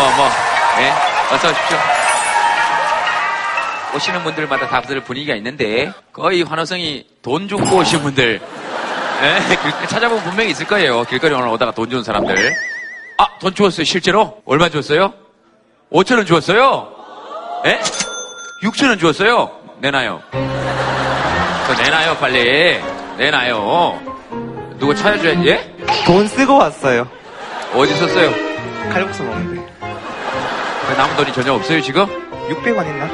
뭐, 뭐, 예, 어서 오십시오. 오시는 분들마다 다들 분위기가 있는데, 거의 환호성이 돈 주고 오신 분들, 예, 길- 찾아보면 분명히 있을 거예요. 길거리 오늘 오다가 돈 주는 사람들. 아, 돈 주었어요, 실제로? 얼마 주었어요? 5천 원 주었어요? 예? 6천 원 주었어요? 내놔요. 내놔요, 빨리. 내놔요. 누구 찾아줘야, 예? 돈 쓰고 왔어요. 어디 썼어요? 칼국수 먹는데. 그 남은 돈이 전혀 없어요, 지금? 600원 있나?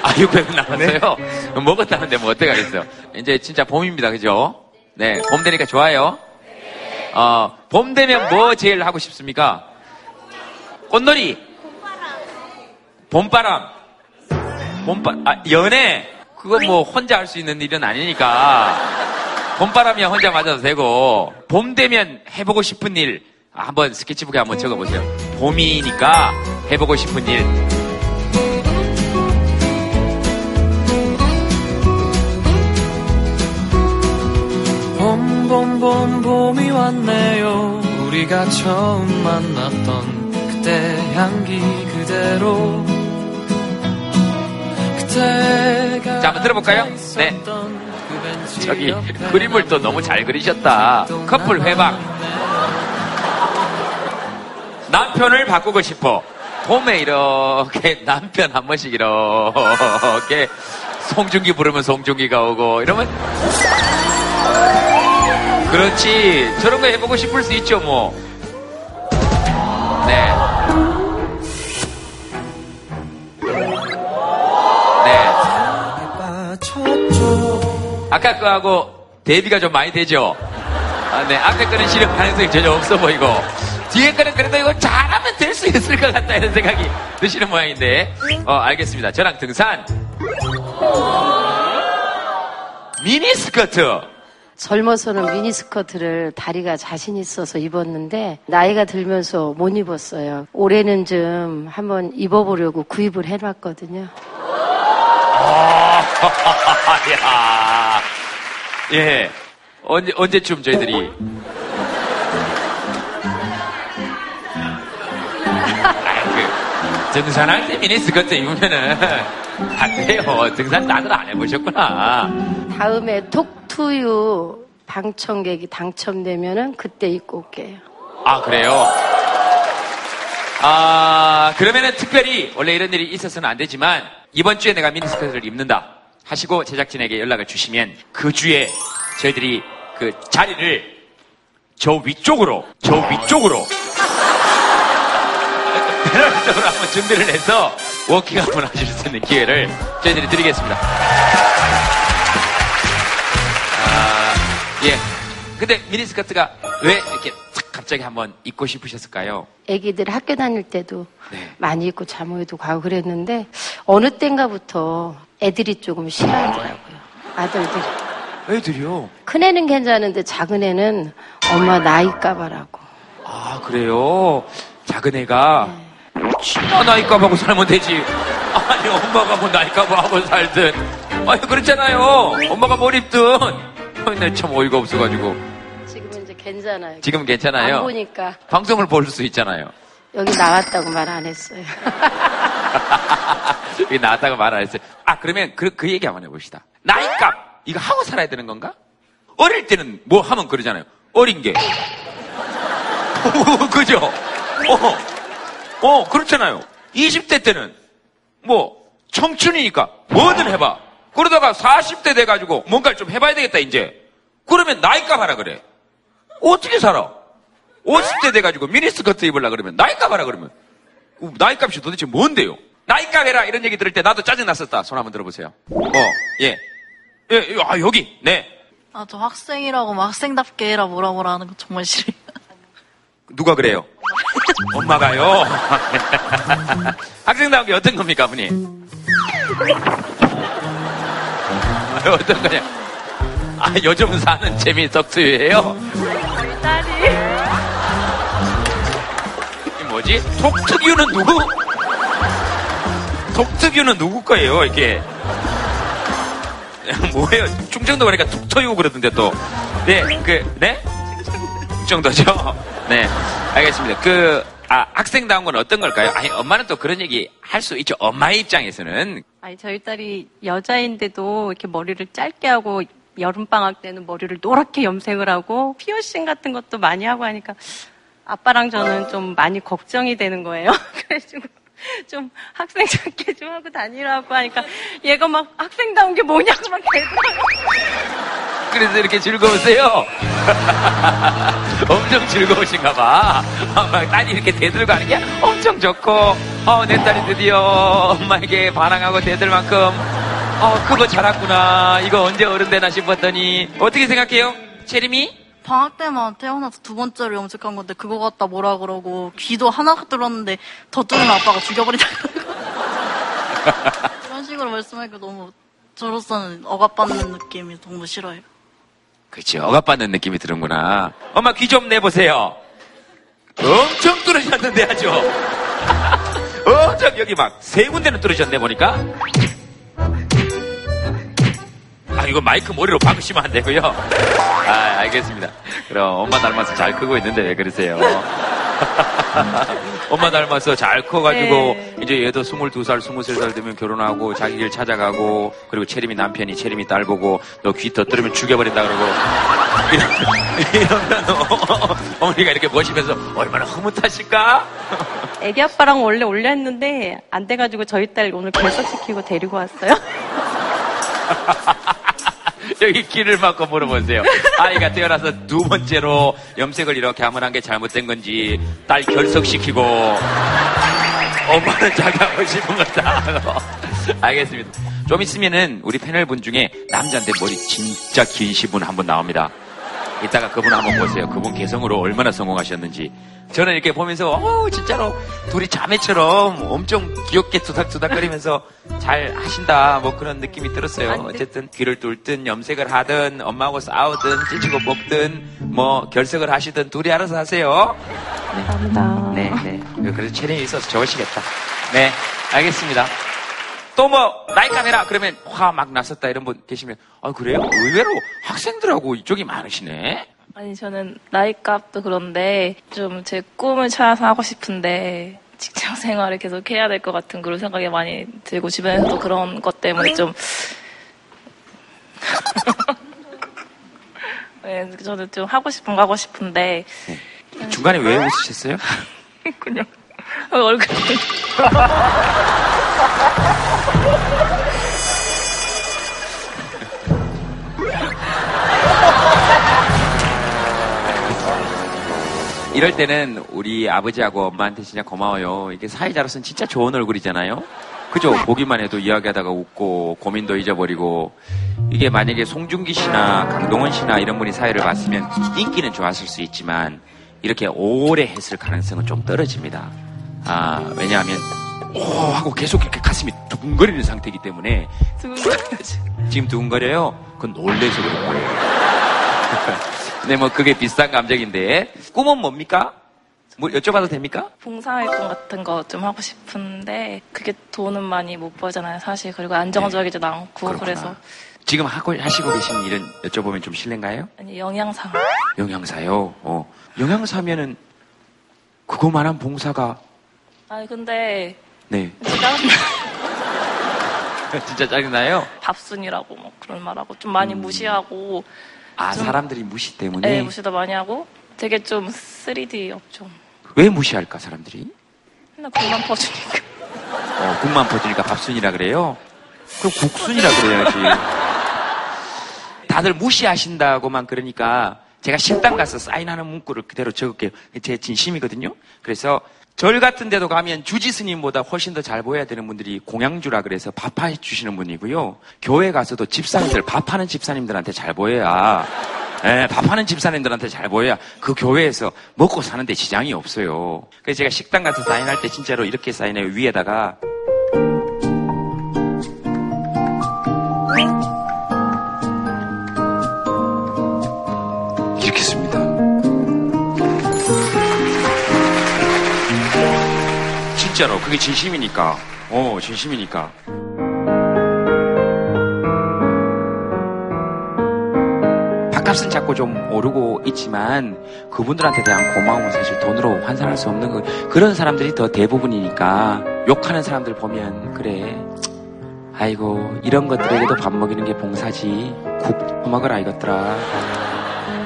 아, 600원 남았어요? 먹었다는데 뭐 어떡하겠어요. 이제 진짜 봄입니다, 그죠? 네, 봄 되니까 좋아요. 어, 봄 되면 뭐 제일 하고 싶습니까? 꽃놀이. 봄바람. 봄바, 아, 연애. 그거 뭐 혼자 할 수 있는 일은 아니니까. 봄바람이야 혼자 맞아도 되고, 봄 되면 해보고 싶은 일. 아, 한번 스케치북에 한번 적어보세요. 봄이니까 해보고 싶은 일. 봄, 봄, 봄, 봄이 왔네요. 우리가 처음 만났던 그때 향기 그대로. 그때가 자, 한번 들어볼까요? 네. 그 저기 그림을 또 너무 잘 그리셨다. 커플 회방. 남편을 바꾸고 싶어. 봄에 이렇게 남편 한 번씩 이렇게 송중기 부르면 송중기가 오고 이러면 그렇지 저런 거 해보고 싶을 수 있죠 뭐. 네. 네. 아까 거하고 대비가 좀 많이 되죠? 아, 네. 아까 거는 실현 가능성이 전혀 없어 보이고, 뒤에 거는 그래도 이거 잘하면 될 수 있을 것 같다 이런 생각이 드시는 모양인데, 어, 알겠습니다. 저랑 등산. 미니스커트. 젊어서는 미니스커트를 다리가 자신 있어서 입었는데 나이가 들면서 못 입었어요. 올해는 좀 한번 입어보려고 구입을 해놨거든요. 야 예. 언제, 언제쯤 저희들이. 등산할 때 미니스커트 입으면은 안 돼요. 등산 다들 안 해보셨구나. 다음에 톡투유 방청객이 당첨되면은 그때 입고 올게요. 아, 그래요? 아, 그러면은 특별히 원래 이런 일이 있어서는 안 되지만 이번 주에 내가 미니스커트를 입는다 하시고 제작진에게 연락을 주시면 그 주에 저희들이 그 자리를 저 위쪽으로, 저 위쪽으로 배럴적으로 한번 준비를 해서 워킹 한번 하실 수 있는 기회를 저희들이 드리겠습니다. 아, 예. 근데 미니스커트가 왜 이렇게 탁 갑자기 한번 입고 싶으셨을까요? 애기들 학교 다닐 때도 네. 많이 입고 잠옷도 가고 그랬는데 어느 때인가부터 애들이 조금 싫어하더라고요. 아들들이. 애들이요? 큰애는 괜찮은데 작은애는 엄마 나이 까봐라고. 아, 그래요? 작은 애가 진 짜 나이값하고 살면 되지. 아니, 엄마가 뭐 나이값을 하고 살든. 아니, 그렇잖아요. 엄마가 뭘 입든. 근데 참 어이가 없어가지고. 지금은 이제 괜찮아요. 지금 안 괜찮아요. 보니까 방송을 볼 수 있잖아요. 여기 나왔다고 말 안 했어요. 여기 나왔다고 말 안 했어요. 아, 그러면 그, 그 얘기 한번 해봅시다. 나이값! 이거 하고 살아야 되는 건가? 어릴 때는 뭐 하면 그러잖아요. 어린 게. 그죠? 어, 어, 그렇잖아요. 20대 때는 뭐 청춘이니까 뭐든 해봐. 그러다가 40대 돼가지고 뭔가를 좀 해봐야 되겠다, 이제. 그러면 나이값 하라 그래. 어떻게 살아? 50대 돼가지고 미니스커트 입으려 그러면 나이값 하라 그러면. 어, 나이값이 도대체 뭔데요? 나이값 해라 이런 얘기 들을 때 나도 짜증났었다. 손 한번 들어보세요. 어, 예. 예, 예, 아, 여기, 네. 아, 저 학생이라고 막 학생답게 해라 뭐라 뭐라 하는 거 정말 싫어요. 누가 그래요? 엄마가요? 학생다운 게 어떤 겁니까, 아버님? 아, 어떤 거냐? 아, 요즘 사는 재미 덕수예요? 딸이. 이 뭐지? 톡특유는 누구? 톡특유는 누구 거예요, 이게? 뭐예요? 충청도 가니까 툭터유 그러던데 또. 네, 그, 네? 충청도죠? 네, 알겠습니다. 그, 아, 학생다운 건 어떤 걸까요? 아니, 엄마는 또 그런 얘기 할 수 있죠. 엄마의 입장에서는. 아니, 저희 딸이 여자인데도 이렇게 머리를 짧게 하고 여름방학 때는 머리를 노랗게 염색을 하고 피어싱 같은 것도 많이 하고 하니까 아빠랑 저는 좀 많이 걱정이 되는 거예요. 그래가지고 좀 학생답게 좀 하고 다니라고 하니까 얘가 막 학생다운 게 뭐냐고 막 대더라고요. 그래서 이렇게 즐거우세요? 엄청 즐거우신가 봐. 딸이 이렇게 대들고 하는 게 엄청 좋고, 어, 내 딸이 드디어 엄마에게 반항하고 대들 만큼, 어, 그거 잘았구나. 이거 언제 어른 되나 싶었더니, 어떻게 생각해요? 체림이? 방학 때만 태어나서 두 번째로 염색한 건데 그거 갖다 뭐라 그러고 귀도 하나 뚫었는데 더 뚫으면 아빠가 죽여버린다 그러고 이런 식으로 말씀하니까 너무 저로서는 억압받는 느낌이 너무 싫어요. 그치, 억압받는 느낌이 드는구나. 엄마 귀 좀 내보세요. 엄청 뚫으셨는데 아주. 엄청 여기 막 세 군데는 뚫으셨네 보니까. 아, 이거 마이크 머리로 박으시면 안 되고요. 아, 알겠습니다. 그럼 엄마 닮아서 잘 크고 있는데 왜 그러세요? 엄마 닮아서 잘 커가지고 네. 이제 얘도 22살, 23살 되면 결혼하고 자기 길 찾아가고 그리고 체림이 남편이 체림이 딸 보고 너 귀 터뜨리면 죽여버린다 그러고 이러면 어머니가 이렇게 보시면서 얼마나 흐뭇하실까? 애기 아빠랑 원래 올려 했는데 안 돼가지고 저희 딸 오늘 결석시키고 데리고 왔어요. 여기 귀를 막고 물어보세요. 아이가 태어나서 두 번째로 염색을 이렇게 한번 한게 잘못된 건지 딸 결석시키고 엄마는 자기 하고 싶은 거다 알겠습니다. 좀 있으면은 우리 패널 분 중에 남자인데 머리 진짜 긴신 분한 분 나옵니다. 이따가 그분 한번 보세요. 그분 개성으로 얼마나 성공하셨는지. 저는 이렇게 보면서, 어, 진짜로 둘이 자매처럼 엄청 귀엽게 투닥투닥거리면서 잘 하신다. 뭐 그런 느낌이 들었어요. 어쨌든 귀를 뚫든 염색을 하든 엄마하고 싸우든 찢고 뽑든 뭐 결석을 하시든 둘이 알아서 하세요. 감사합니다. 네, 네. 그래서 체력이 있어서 좋으시겠다. 네, 알겠습니다. 또 뭐, 나이값 해라! 그러면 화 막 났었다 이런 분 계시면, 아, 그래요? 의외로 학생들하고 이쪽이 많으시네? 아니 저는 나이 값도 그런데 좀 제 꿈을 찾아서 하고 싶은데 직장 생활을 계속 해야 될 것 같은 그런 생각이 많이 들고 주변에서도 그런 것 때문에 좀 네, 저는 좀 하고 싶은 거 하고 싶은데 중간에 왜 웃으셨어요? 그냥 얼굴이 이럴 때는 우리 아버지하고 엄마한테 진짜 고마워요. 이게 사회자로서는 진짜 좋은 얼굴이잖아요. 그죠? 보기만 해도 이야기하다가 웃고 고민도 잊어버리고 이게 만약에 송중기 씨나 강동원 씨나 이런 분이 사회를 봤으면 인기는 좋았을 수 있지만 이렇게 오래 했을 가능성은 좀 떨어집니다. 아 왜냐하면 오 하고 계속 이렇게 가슴이 두근거리는 상태이기 때문에 두근거려지. 지금 두근거려요. 그건 놀래서 그런 거예요. 네, 뭐 그게 비슷한 감정인데 꿈은 뭡니까? 뭐 여쭤봐도 됩니까? 봉사활동 같은 거 좀 하고 싶은데 그게 돈은 많이 못 벌잖아요 사실 그리고 안정적이지도 않고 그렇구나. 그래서 지금 하고 하시고 계신 일은 여쭤보면 좀 실례인가요? 아니 영양사 영양사요. 어. 영양사면은 그거만한 봉사가 아니 근데 네 진짜 진짜 짜증나요. 밥순이라고 뭐 그런 말하고 좀 많이 음. 무시하고 아 좀- 사람들이 무시 때문에 네, 무시도 많이 하고 되게 좀 3D 업종 왜 무시할까 사람들이? 맨날 그만 퍼주니까 어, 국만 퍼주니까 밥순이라 그래요? 그럼 국순이라 그래야지. 다들 무시하신다고만 그러니까 제가 식당 가서 사인하는 문구를 그대로 적을게요. 제 진심이거든요. 그래서 절 같은 데도 가면 주지 스님보다 훨씬 더 잘 보여야 되는 분들이 공양주라 그래서 밥해 주시는 분이고요. 교회 가서도 집사님들, 밥하는 집사님들한테 잘 보여야, 예, 밥하는 집사님들한테 잘 보여야 그 교회에서 먹고 사는데 지장이 없어요. 그래서 제가 식당 가서 사인할 때 진짜로 이렇게 사인해요. 위에다가 진짜로. 그게 진심이니까. 어, 진심이니까. 밥값은 자꾸 좀 오르고 있지만 그분들한테 대한 고마움은 사실 돈으로 환산할 수 없는 거. 그런 사람들이 더 대부분이니까 욕하는 사람들 보면 그래. 아이고 이런 것들에게도 밥 먹이는 게 봉사지. 국 퍼먹어라 이것들아.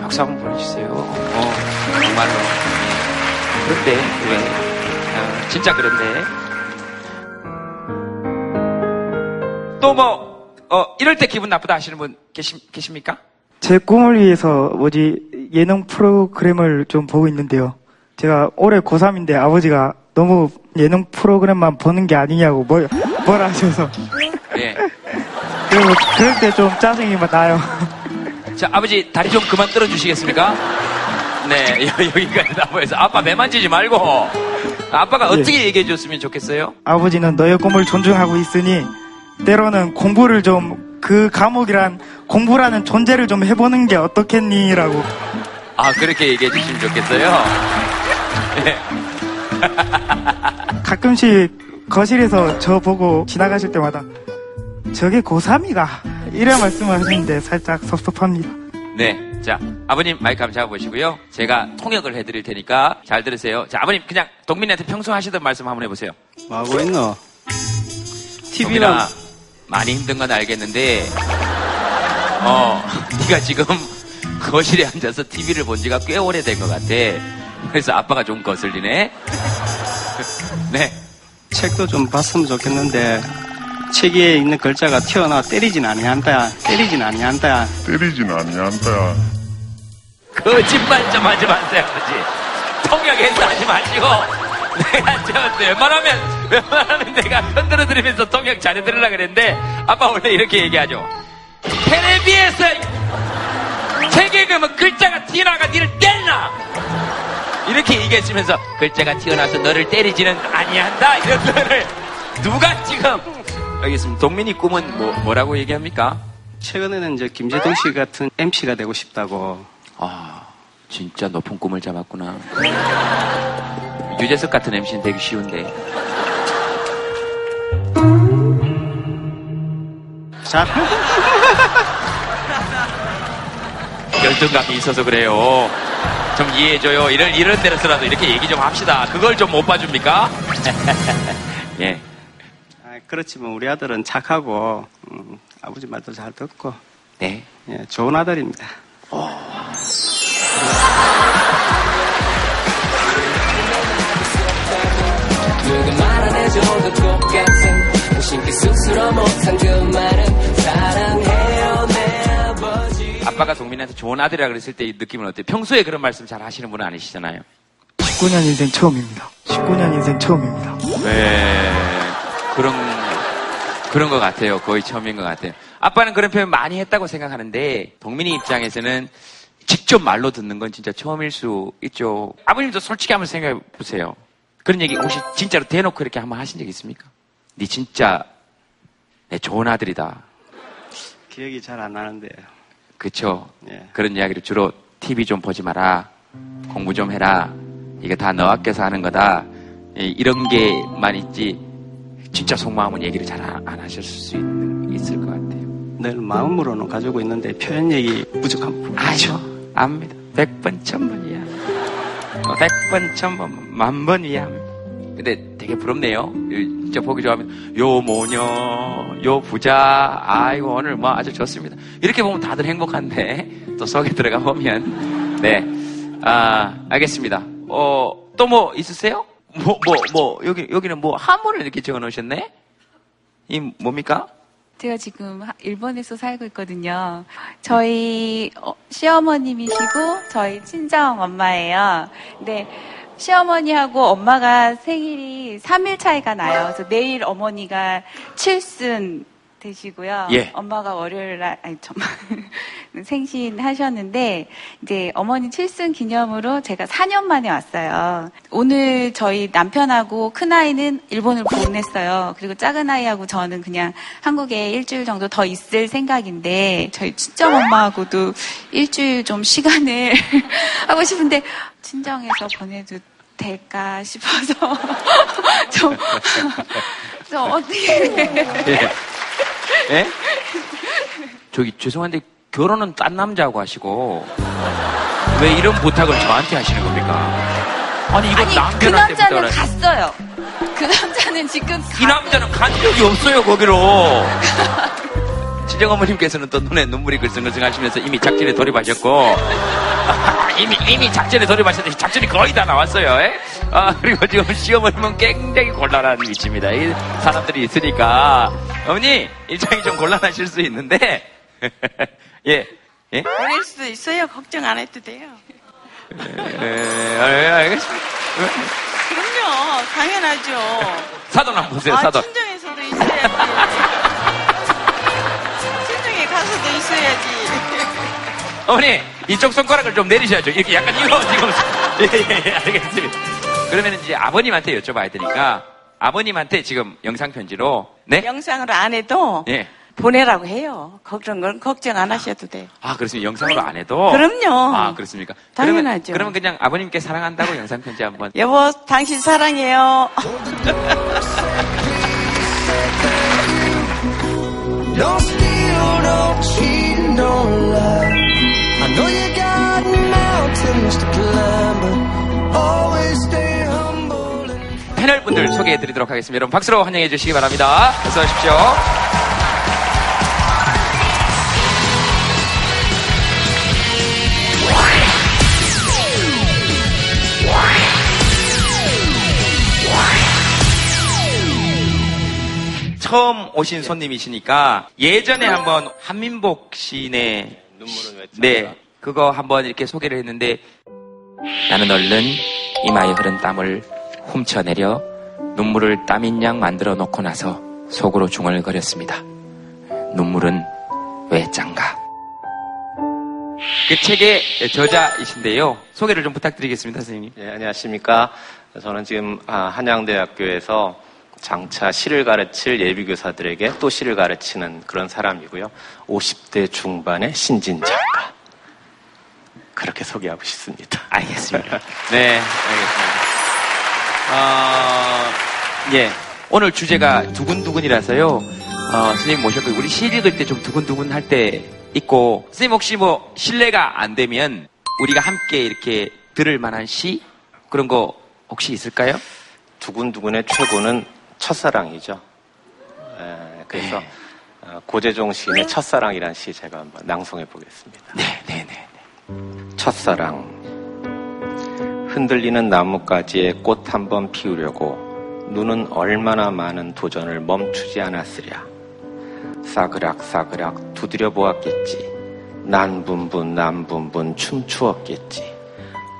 박수 한번 보내주세요. 어, 정말로. 그런데 왜 어, 진짜 그런데 또 뭐 어, 이럴 때 기분 나쁘다 하시는 분 계시, 계십니까? 제 꿈을 위해서 뭐지 예능 프로그램을 좀 보고 있는데요. 제가 올해 고3인데 아버지가 너무 예능 프로그램만 보는 게 아니냐고 뭘, 뭘 하셔서 예. 그리고 그럴 때 좀 짜증이 막 나요. 자, 아버지 다리 좀 그만 떨어주시겠습니까? 네, 여- 여기까지 나와서 아빠 매 만지지 말고 아빠가 예. 어떻게 얘기해 줬으면 좋겠어요? 아버지는 너의 꿈을 존중하고 있으니 때로는 공부를 좀 그 과목이란 공부라는 존재를 좀 해보는 게 어떻겠니라고 아, 그렇게 얘기해 주시면 좋겠어요. 예. 가끔씩 거실에서 저 보고 지나가실 때마다 저게 고3이가 이래 말씀을 하시는데 살짝 섭섭합니다. 네. 자, 아버님 마이크 한번 잡아보시고요. 제가 통역을 해드릴 테니까 잘 들으세요. 자, 아버님 그냥 동민이한테 평소 하시던 말씀 한번 해보세요. 뭐 하고 있노? 동민아, 많이 힘든 건 알겠는데, 어, 네가 지금 거실에 앉아서 TV를 본 지가 꽤 오래된 것 같아. 그래서 아빠가 좀 거슬리네. 네. 책도 좀 봤으면 좋겠는데 책에 있는 글자가 튀어나와 때리진 아니한다. 때리진 아니한다. 때리진 아니한다. 거짓말 좀 하지 마세요, 아버지. 통역해서 하지 마시고. 내가 저, 웬만하면, 웬만하면 내가 흔들어 드리면서 통역 잘해 드리려고 그랬는데, 아빠 원래 이렇게 얘기하죠. 텔레비에서 책에 그면 글자가 튀어나가 니를 때리나! 이렇게 얘기했으면서, 글자가 튀어나와서 너를 때리지는 아니한다! 이런 거를, 누가 지금, 알겠습니다. 동민이 꿈은 뭐, 뭐라고 얘기합니까? 최근에는 이제 김재동 씨 같은 MC가 되고 싶다고. 아, 진짜 높은 꿈을 잡았구나. 유재석 같은 MC는 되기 쉬운데. 자, 열등감이 있어서 그래요. 좀 이해해줘요. 이런, 이런 데서라도 이렇게 얘기 좀 합시다. 그걸 좀 못 봐줍니까? 예. 아, 그렇지만 우리 아들은 착하고 음, 아버지 말도 잘 듣고 네. 예, 좋은 아들입니다. 누가 말안 해줘도 똑같은 신기 스스로 못한 그 말은 사랑해요 내 아버지 아빠가 동민한테 좋은 아들이라 그랬을 때이 느낌은 어때요? 평소에 그런 말씀 잘 하시는 분은 아니시잖아요. 19년 인생 처음입니다. 19년 인생 처음입니다. 네. 그런, 그런 것 같아요. 거의 처음인 것 같아요. 아빠는 그런 표현 많이 했다고 생각하는데, 동민이 입장에서는 직접 말로 듣는 건 진짜 처음일 수 있죠. 아버님도 솔직히 한번 생각해 보세요. 그런 얘기 혹시 진짜로 대놓고 이렇게 한번 하신 적 있습니까? 네 진짜 내 좋은 아들이다. 기억이 잘 안 나는데 그쵸? 예. 그런 이야기를 주로 TV 좀 보지 마라. 공부 좀 해라. 이게 다 너 아껴서 하는 거다. 이- 이런 게만 있지. 진짜 속마음은 얘기를 잘 안 하셨을 수 있는, 있을 것 같아요. 늘 마음으로는 가지고 있는데 표현력이 부족한 부분. 아죠. 압니다. 백번, 천번 이해합니다. 어, 백번, 천번, 만번 이해합니다. 근데 되게 부럽네요. 이- 진짜 보기 좋아하면, 요 모녀, 요 부자, 아이고, 오늘 뭐 아주 좋습니다. 이렇게 보면 다들 행복한데, 또 속에 들어가 보면, 네. 아, 알겠습니다. 어, 또 뭐 있으세요? 뭐, 뭐, 뭐, 여기, 여기는 뭐 한문을 이렇게 적어 놓으셨네? 이 뭡니까? 제가 지금 하- 일본에서 살고 있거든요. 저희 어, 시어머님이시고 저희 친정 엄마예요. 근데 시어머니하고 엄마가 생일이 3일 차이가 나요. 그래서 내일 어머니가 칠순 되시고요. 예. 엄마가 월요일 날 아니 정말 생신 하셨는데 이제 어머니 칠순 기념으로 제가 4년 만에 왔어요. 오늘 저희 남편하고 큰 아이는 일본을 보냈어요. 그리고 작은 아이하고 저는 그냥 한국에 일주일 정도 더 있을 생각인데 저희 친정 엄마하고도 일주일 좀 시간을 하고 싶은데 친정에서 보내도 될까 싶어서 좀, 좀 어떻게 예? 예? 저기 죄송한데 결혼은 딴 남자하고 하시고 왜 이런 부탁을 저한테 하시는 겁니까? 아니 아니 그 남편한테 부탁을 남자는 갔어요. 그 남자는 지금 이 남자는 간 적이 없어요 거기로. 친정 어머님께서는 또 눈에 눈물이 글썽글썽 하시면서 이미 작전에 돌입하셨고 이미 이미 작전에 돌입하셨는데 작전이 거의 다 나왔어요. 에? 아 그리고 지금 시어머님은 굉장히 곤란한 위치입니다. 이 사람들이 있으니까 어머니 일정이 좀 곤란하실 수 있는데 예 예. 보낼 수도 있어요. 걱정 안 해도 돼요. 예, 예, 알겠습니다. 그럼요. 당연하죠. 사돈 한번 보세요 아, 사돈. 친정에서도 있어야지. 친정에 가서도 있어야지. 어머니 이쪽 손가락을 좀 내리셔야죠. 이렇게 약간 이거 지금 예예예 예, 알겠습니다. 그러면 이제 아버님한테 여쭤봐야 되니까 아버님한테 지금 영상 편지로 네? 영상으로 안 해도 예. 보내라고 해요. 걱정, 건 걱정 안 하셔도 돼. 아 그렇습니다. 영상으로 안 해도 그럼요. 아 그렇습니까? 당연하죠. 그러면, 그러면 그냥 아버님께 사랑한다고 영상 편지 한번. 여보, 당신 사랑해요. know. 패널 분들 소개해 드리도록 하겠습니다. 여러분 박수로 환영해 주시기 바랍니다. 어서 오십시오. 처음 오신 손님이시니까 예전에 한번 한민복 시인의 눈물은 왜네 그거 한번 이렇게 소개를 했는데 나는 얼른 이마에 흐른 땀을 훔쳐내려 눈물을 땀인 양 만들어 놓고 나서 속으로 중얼거렸습니다. 눈물은 왜 짠가? 그 책의 저자이신데요. 소개를 좀 부탁드리겠습니다, 선생님. 네, 안녕하십니까. 저는 지금 아, 한양대학교에서 장차 시를 가르칠 예비교사들에게 또 시를 가르치는 그런 사람이고요. 50대 중반의 신진 작가. 그렇게 소개하고 싶습니다. 알겠습니다. 네, 알겠습니다. 어, 예. 오늘 주제가 두근두근이라서요. 어, 선생님 모셨고, 우리 시 읽을 때 좀 두근두근 할 때 있고, 선생님 혹시 뭐, 실례가 안 되면, 우리가 함께 이렇게 들을 만한 시? 그런 거 혹시 있을까요? 두근두근의 최고는 첫사랑이죠. 에, 그래서 네. 어, 고재종 시인의 첫사랑이라는 시 제가 한번 낭송해 보겠습니다. 네, 네, 네. 첫사랑 흔들리는 나뭇가지에 꽃 한 번 피우려고 눈은 얼마나 많은 도전을 멈추지 않았으랴 싸그락 싸그락 두드려 보았겠지 난분분 난분분 춤추었겠지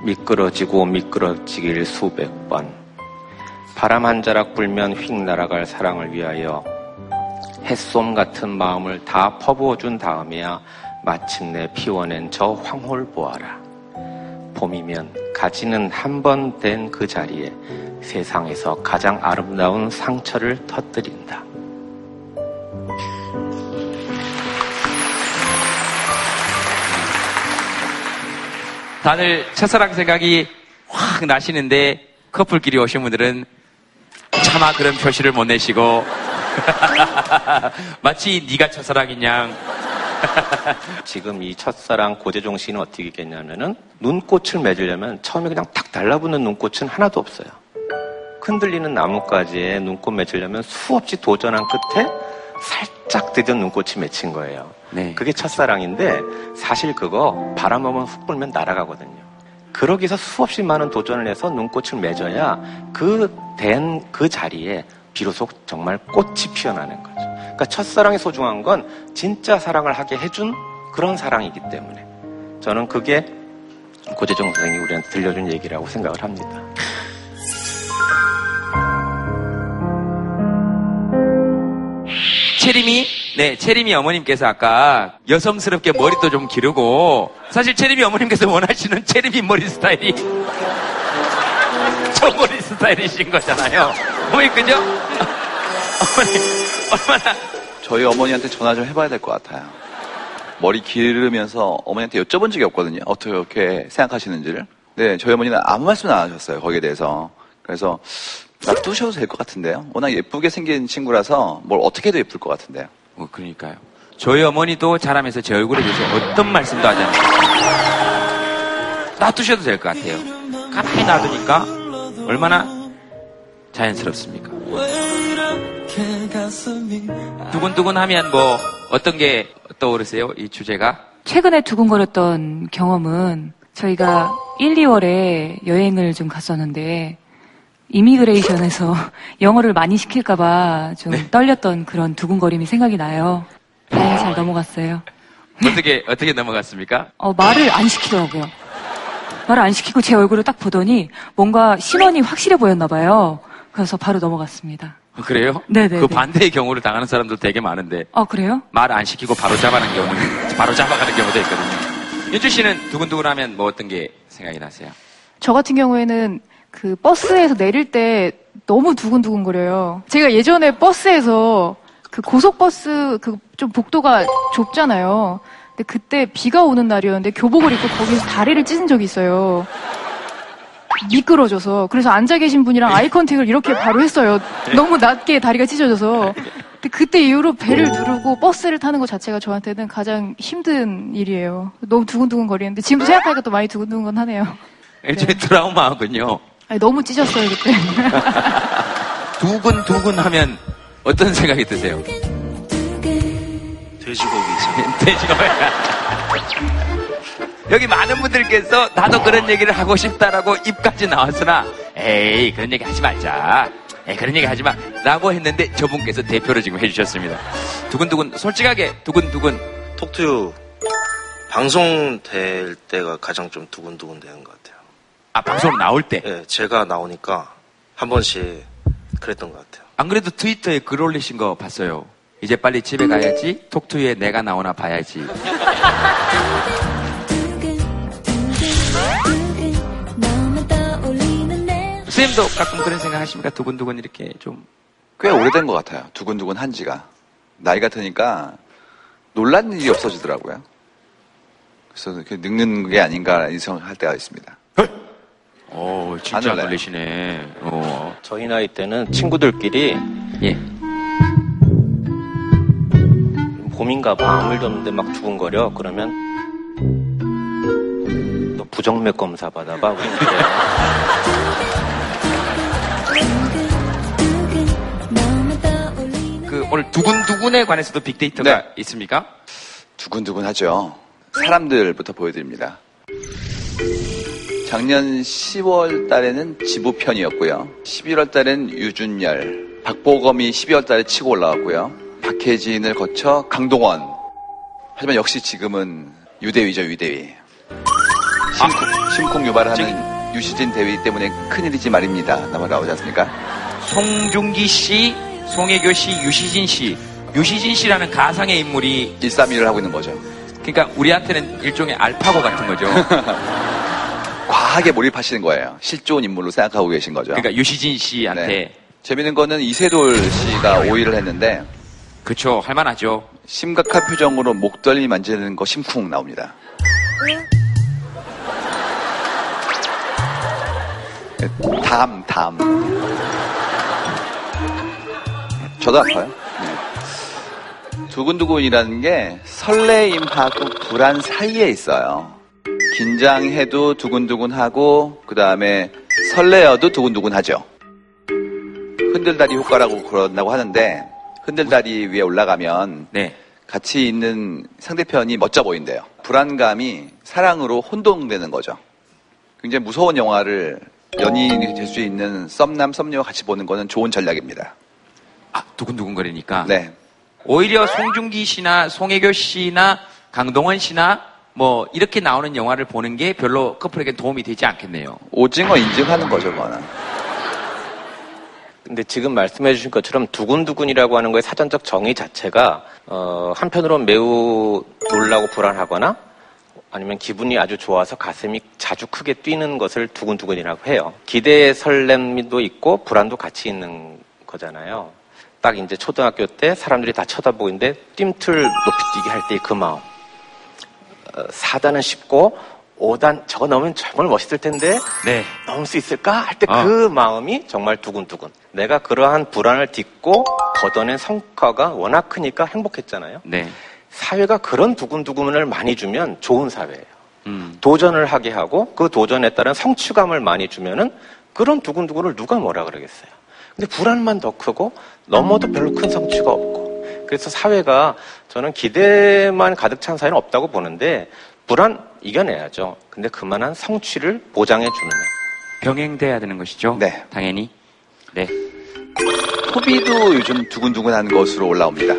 미끄러지고 미끄러지길 수백 번 바람 한 자락 불면 휙 날아갈 사랑을 위하여 햇솜 같은 마음을 다 퍼부어 준 다음에야 마침내 피워낸 저 황홀 보아라. 봄이면 가지는 한 번 된 그 자리에 세상에서 가장 아름다운 상처를 터뜨린다. 다들 첫사랑 생각이 확 나시는데, 커플끼리 오신 분들은 차마 그런 표시를 못 내시고, 마치 네가 첫사랑인 양, 지금 이 첫사랑 고재종 씨는 어떻게 했냐면은 눈꽃을 맺으려면 처음에 그냥 탁 달라붙는 눈꽃은 하나도 없어요. 흔들리는 나뭇가지에 눈꽃 맺으려면 수없이 도전한 끝에 살짝 드디어 눈꽃이 맺힌 거예요. 네. 그게 첫사랑인데 사실 그거 바람 한번 훅 불면 날아가거든요. 그러기 위해서 수없이 많은 도전을 해서 눈꽃을 맺어야 그된그 자리에 비로소 정말 꽃이 피어나는 거죠. 그러니까 첫사랑이 소중한 건 진짜 사랑을 하게 해준 그런 사랑이기 때문에 저는 그게 고재정 선생이 우리한테 들려준 얘기라고 생각을 합니다. 체림이 네 체림이 어머님께서 아까 여성스럽게 머리도 좀 기르고 사실 체림이 어머님께서 원하시는 체림이 머리 스타일이 저 머리 스타일이신 거잖아요. 어머니 그죠? 어머니 얼마나 저희 어머니한테 전화 좀 해봐야 될 것 같아요. 머리 기르면서 어머니한테 여쭤본 적이 없거든요. 어떻게 생각하시는지를. 네, 저희 어머니는 아무 말씀 안 하셨어요. 거기에 대해서. 그래서 놔두셔도 될 것 같은데요. 워낙 예쁘게 생긴 친구라서 뭘 어떻게 해도 예쁠 것 같은데요. 뭐 그러니까요. 저희 어머니도 자라면서 제 얼굴에 대해서 어떤 말씀도 하지 않아요. 놔두셔도 될 것 같아요. 가만히 놔두니까 얼마나 자연스럽습니까? 두근두근 하면 뭐 어떤 게 떠오르세요? 이 주제가? 최근에 두근거렸던 경험은 저희가 1, 2월에 여행을 좀 갔었는데 이미그레이션에서 영어를 많이 시킬까봐 좀 네. 떨렸던 그런 두근거림이 생각이 나요. 다행히 잘 넘어갔어요. 어떻게 어떻게 넘어갔습니까? 어, 말을 안 시키더라고요. 말을 안 시키고 제 얼굴을 딱 보더니 뭔가 신원이 확실해 보였나 봐요. 그래서 바로 넘어갔습니다. 그래요? 네네. 그 반대의 경우를 당하는 사람들 되게 많은데 어, 그래요? 말 안 시키고 바로 잡아가는 경우는 바로 잡아가는 경우도 있거든요. 윤주 씨는 두근두근하면 뭐 어떤 게 생각이 나세요? 저 같은 경우에는 그 버스에서 내릴 때 너무 두근두근 거려요. 제가 예전에 버스에서 그 고속버스 그 좀 복도가 좁잖아요. 근데 그때 비가 오는 날이었는데 교복을 입고 거기서 다리를 찢은 적이 있어요. 미끄러져서. 그래서 앉아 계신 분이랑 아이 컨택을 이렇게 바로 했어요. 너무 낮게 다리가 찢어져서. 근데 그때 이후로 배를 누르고 버스를 타는 것 자체가 저한테는 가장 힘든 일이에요. 너무 두근두근 거리는데 지금도 생각하니까 또 많이 두근두근 하네요. 일종의 트라우마군요. 아니, 너무 찢었어요, 그때. 두근 두근 하면 어떤 생각이 드세요? 돼지고기죠. 돼지고기. 여기 많은 분들께서 나도 그런 얘기를 하고 싶다라고 입까지 나왔으나 에이 그런 얘기 하지 말자. 에이 그런 얘기 하지 마. 라고 했는데 저분께서 대표로 지금 해주셨습니다. 두근두근 솔직하게 두근두근 톡투유 방송 될 때가 가장 좀 두근두근 되는 것 같아요. 아 방송 나올 때? 네, 제가 나오니까 한 번씩 그랬던 것 같아요. 안 그래도 트위터에 글 올리신 거 봤어요. 이제 빨리 집에 가야지. 톡투에 내가 나오나 봐야지. 선생님도 가끔 그런 생각 하십니까? 두근두근 이렇게 좀. 꽤 오래된 것 같아요. 두근두근 한 지가. 나이가 드니까 놀란 일이 없어지더라고요. 그래서 늙는 게 아닌가 인정을 할 때가 있습니다. 오, 진짜 놀리시네. 어. 저희 나이 때는 친구들끼리 예. 봄인가 봐 아무 일도 없는데 막 두근거려 그러면 너 부정맥 검사 받아봐 우리 그 오늘 두근두근에 관해서도 빅데이터가 있습니까? 두근두근 하죠. 사람들부터 보여드립니다. 작년 10월 달에는 지부편이었고요. 11월 달엔 유준열, 박보검이 12월 달에 치고 올라왔고요. 박혜진을 거쳐 강동원. 하지만 역시 지금은 유대위죠, 유대위. 심쿵, 심쿵 유발하는 유시진 대위 때문에 큰일이지 말입니다. 나만 나오지 않습니까? 송중기 씨, 송혜교 씨, 유시진 씨. 유시진 씨라는 가상의 인물이 131을 하고 있는 거죠. 그러니까 우리한테는 일종의 알파고 같은 거죠. 과하게 몰입하시는 거예요. 실존 인물로 생각하고 계신 거죠. 그러니까 유시진 씨한테 네. 재밌는 거는 이세돌 씨가 5위를 했는데 그쵸 할만하죠. 심각한 표정으로 목덜미 만지는 거 심쿵 나옵니다. 네, 담, 담. 저도 아파요. 네. 두근두근이라는 게 설레임하고 불안 사이에 있어요. 긴장해도 두근두근하고 그 다음에 설레어도 두근두근하죠. 흔들다리 효과라고 그런다고 하는데 흔들다리 위에 올라가면 네. 같이 있는 상대편이 멋져 보인대요. 불안감이 사랑으로 혼동되는 거죠. 굉장히 무서운 영화를 연인이 될 수 있는 썸남 썸녀와 같이 보는 거는 좋은 전략입니다. 아 두근두근거리니까. 네. 오히려 송중기 씨나 송혜교 씨나 강동원 씨나 뭐 이렇게 나오는 영화를 보는 게 별로 커플에게 도움이 되지 않겠네요. 오징어 인증하는 거죠, 그거는. 근데 지금 말씀해 주신 것처럼 두근두근이라고 하는 거의 사전적 정의 자체가 어, 한편으로는 매우 놀라고 불안하거나 아니면 기분이 아주 좋아서 가슴이 자주 크게 뛰는 것을 두근두근이라고 해요. 기대의 설렘도 있고 불안도 같이 있는 거잖아요. 딱 이제 초등학교 때 사람들이 다 쳐다보고 있는데 뜀틀 높이 뛰기 할 때 그 마음. 어, 4단은 쉽고 5단 저거 넘으면 정말 멋있을 텐데 네. 넘을 수 있을까 할 때그 마음이 정말 두근두근. 내가 그러한 불안을 딛고 걷어낸 성과가 워낙 크니까 행복했잖아요. 네. 사회가 그런 두근두근을 많이 주면 좋은 사회예요. 음. 도전을 하게 하고 그 도전에 따른 성취감을 많이 주면은 그런 두근두근을 누가 뭐라 그러겠어요. 근데 불안만 더 크고 넘어도 별로 큰 성취가 없고 그래서 사회가 저는 기대만 가득 찬 사회는 없다고 보는데 불안 이겨내야죠. 근데 그만한 성취를 보장해 주느냐. 병행돼야 되는 것이죠. 네. 당연히. 네. 소비도 요즘 두근두근한 것으로 올라옵니다.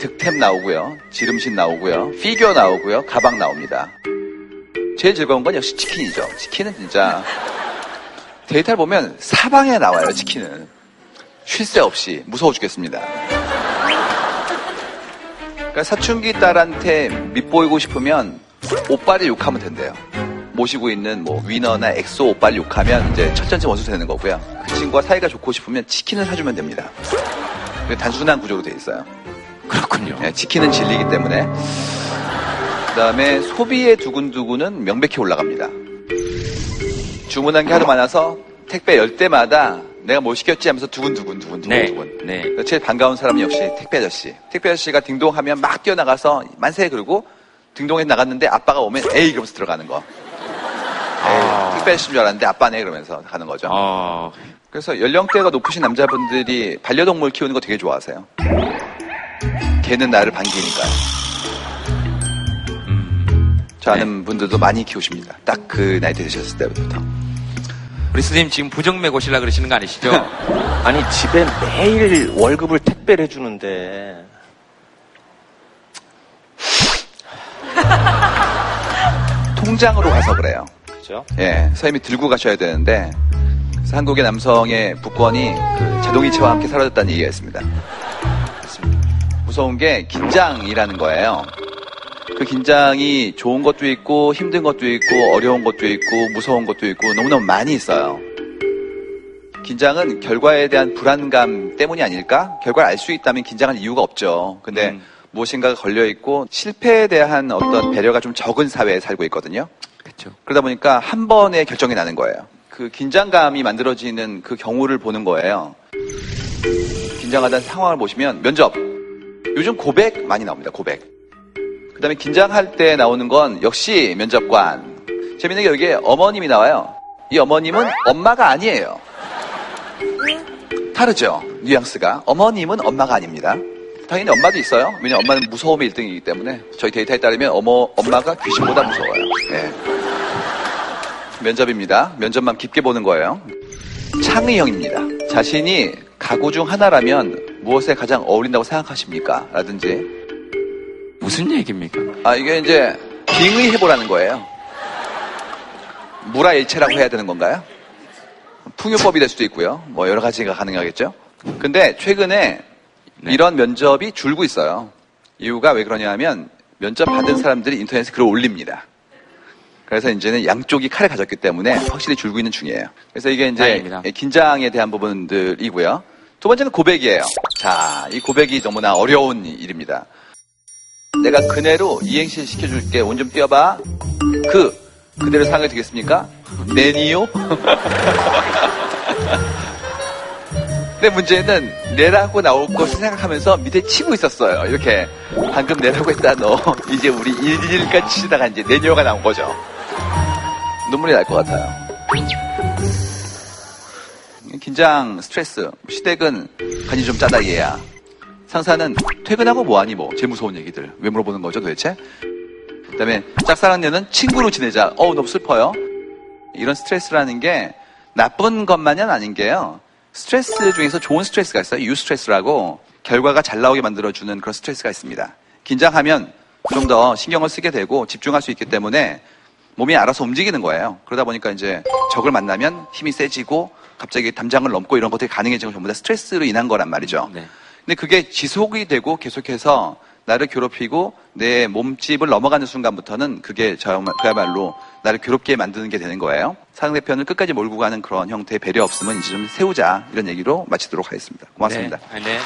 득템 나오고요. 지름신 나오고요. 피규어 나오고요. 가방 나옵니다. 제일 즐거운 건 역시 치킨이죠. 치킨은 진짜 데이터를 보면 사방에 나와요. 치킨은 쉴 새 없이 무서워 죽겠습니다. 그러니까 사춘기 딸한테 밉보이고 싶으면 오빠를 욕하면 된대요. 모시고 있는 뭐 위너나 엑소 오빠를 욕하면 이제 철천지원수 되는 거고요. 그 친구와 사이가 좋고 싶으면 치킨을 사주면 됩니다. 단순한 구조로 돼 있어요. 그렇군요. 네, 치킨은 진리이기 때문에. 그 다음에 소비의 두근두근은 명백히 올라갑니다. 주문한 게 하도 많아서 택배 열 때마다 내가 뭐 시켰지 하면서 두근두근 두근두근 네. 두근. 제일 반가운 사람은 역시 택배 아저씨. 택배 아저씨가 딩동하면 막 뛰어나가서 만세 그러고 딩동에 나갔는데 아빠가 오면 에이 이러면서 들어가는 거. 에이, 택배 아저씨인 줄 알았는데 아빠네 그러면서 가는 거죠. 그래서 연령대가 높으신 남자분들이 반려동물 키우는 거 되게 좋아하세요. 개는 나를 반기니까. 저 아는 분들도 많이 키우십니다. 딱 그 나이 대 되셨을 때부터. 우리 선생님 지금 부정맥 오시려 그러시는 거 아니시죠? 아니 집에 매일 월급을 택배를 해주는데 통장으로 가서 그래요. 그죠? 예, 선생님이 들고 가셔야 되는데 그래서 한국의 남성의 부권이 그 자동이체와 함께 사라졌다는 얘기가 있습니다. 무서운 게 긴장이라는 거예요. 그 긴장이 좋은 것도 있고 힘든 것도 있고 어려운 것도 있고 무서운 것도 있고 너무너무 많이 있어요. 긴장은 결과에 대한 불안감 때문이 아닐까? 결과를 알 수 있다면 긴장할 이유가 없죠. 근데 무엇인가가 걸려 있고 실패에 대한 어떤 배려가 좀 적은 사회에 살고 있거든요. 그렇죠. 그러다 보니까 한 번에 결정이 나는 거예요. 그 긴장감이 만들어지는 그 경우를 보는 거예요. 긴장하다는 상황을 보시면 면접. 요즘 고백 많이 나옵니다. 고백. 그 다음에 긴장할 때 나오는 건 역시 면접관. 재밌는 게 여기에 어머님이 나와요. 이 어머님은 엄마가 아니에요. 다르죠. 뉘앙스가. 어머님은 엄마가 아닙니다. 당연히 엄마도 있어요. 왜냐면 엄마는 무서움의 1등이기 때문에 저희 데이터에 따르면 어머, 엄마가 귀신보다 무서워요. 네. 면접입니다. 면접만 깊게 보는 거예요. 창의형입니다. 자신이 가구 중 하나라면 무엇에 가장 어울린다고 생각하십니까? 라든지. 무슨 얘기입니까? 아, 이게 이제 빙의해보라는 거예요. 무라일체라고 해야 되는 건가요? 풍요법이 될 수도 있고요. 뭐 여러 가지가 가능하겠죠. 근데 최근에 이런 면접이 줄고 있어요. 이유가 왜 그러냐 하면 면접 받은 사람들이 인터넷에 글을 올립니다. 그래서 이제는 양쪽이 칼을 가졌기 때문에 확실히 줄고 있는 중이에요. 그래서 이게 이제 다행입니다. 긴장에 대한 부분들이고요. 두 번째는 고백이에요. 자, 이 고백이 너무나 어려운 일입니다. 내가 그네로 이행시 시켜줄게. 운좀 띄워봐. 그, 그대로 상황이 되겠습니까? 내니요? 근데 문제는 내라고 나올 것을 생각하면서 밑에 치고 있었어요. 이렇게 방금 내라고 했다 너 이제 우리 일일까지 치다가 이제 내니요가 나온 거죠. 눈물이 날 것 같아요. 긴장, 스트레스, 시댁은 간이 좀 짜다 얘야. 상사는 퇴근하고 뭐하니 뭐 제일 무서운 얘기들 왜 물어보는 거죠 도대체? 그다음에 짝사랑녀는 친구로 지내자. 어우 너무 슬퍼요. 이런 스트레스라는 게 나쁜 것만은 아닌 게요. 스트레스 중에서 좋은 스트레스가 있어요. 유 스트레스라고 결과가 잘 나오게 만들어주는 그런 스트레스가 있습니다. 긴장하면 좀 더 신경을 쓰게 되고 집중할 수 있기 때문에 몸이 알아서 움직이는 거예요. 그러다 보니까 이제 적을 만나면 힘이 세지고 갑자기 담장을 넘고 이런 것들이 가능해지는 건 전부 다 스트레스로 인한 거란 말이죠. 근데 그게 지속이 되고 계속해서 나를 괴롭히고 내 몸집을 넘어가는 순간부터는 그게 정말 그야말로 나를 괴롭게 만드는 게 되는 거예요. 상대편을 끝까지 몰고 가는 그런 형태의 배려 없음은 이제 좀 세우자 이런 얘기로 마치도록 하겠습니다. 고맙습니다. 네. 네.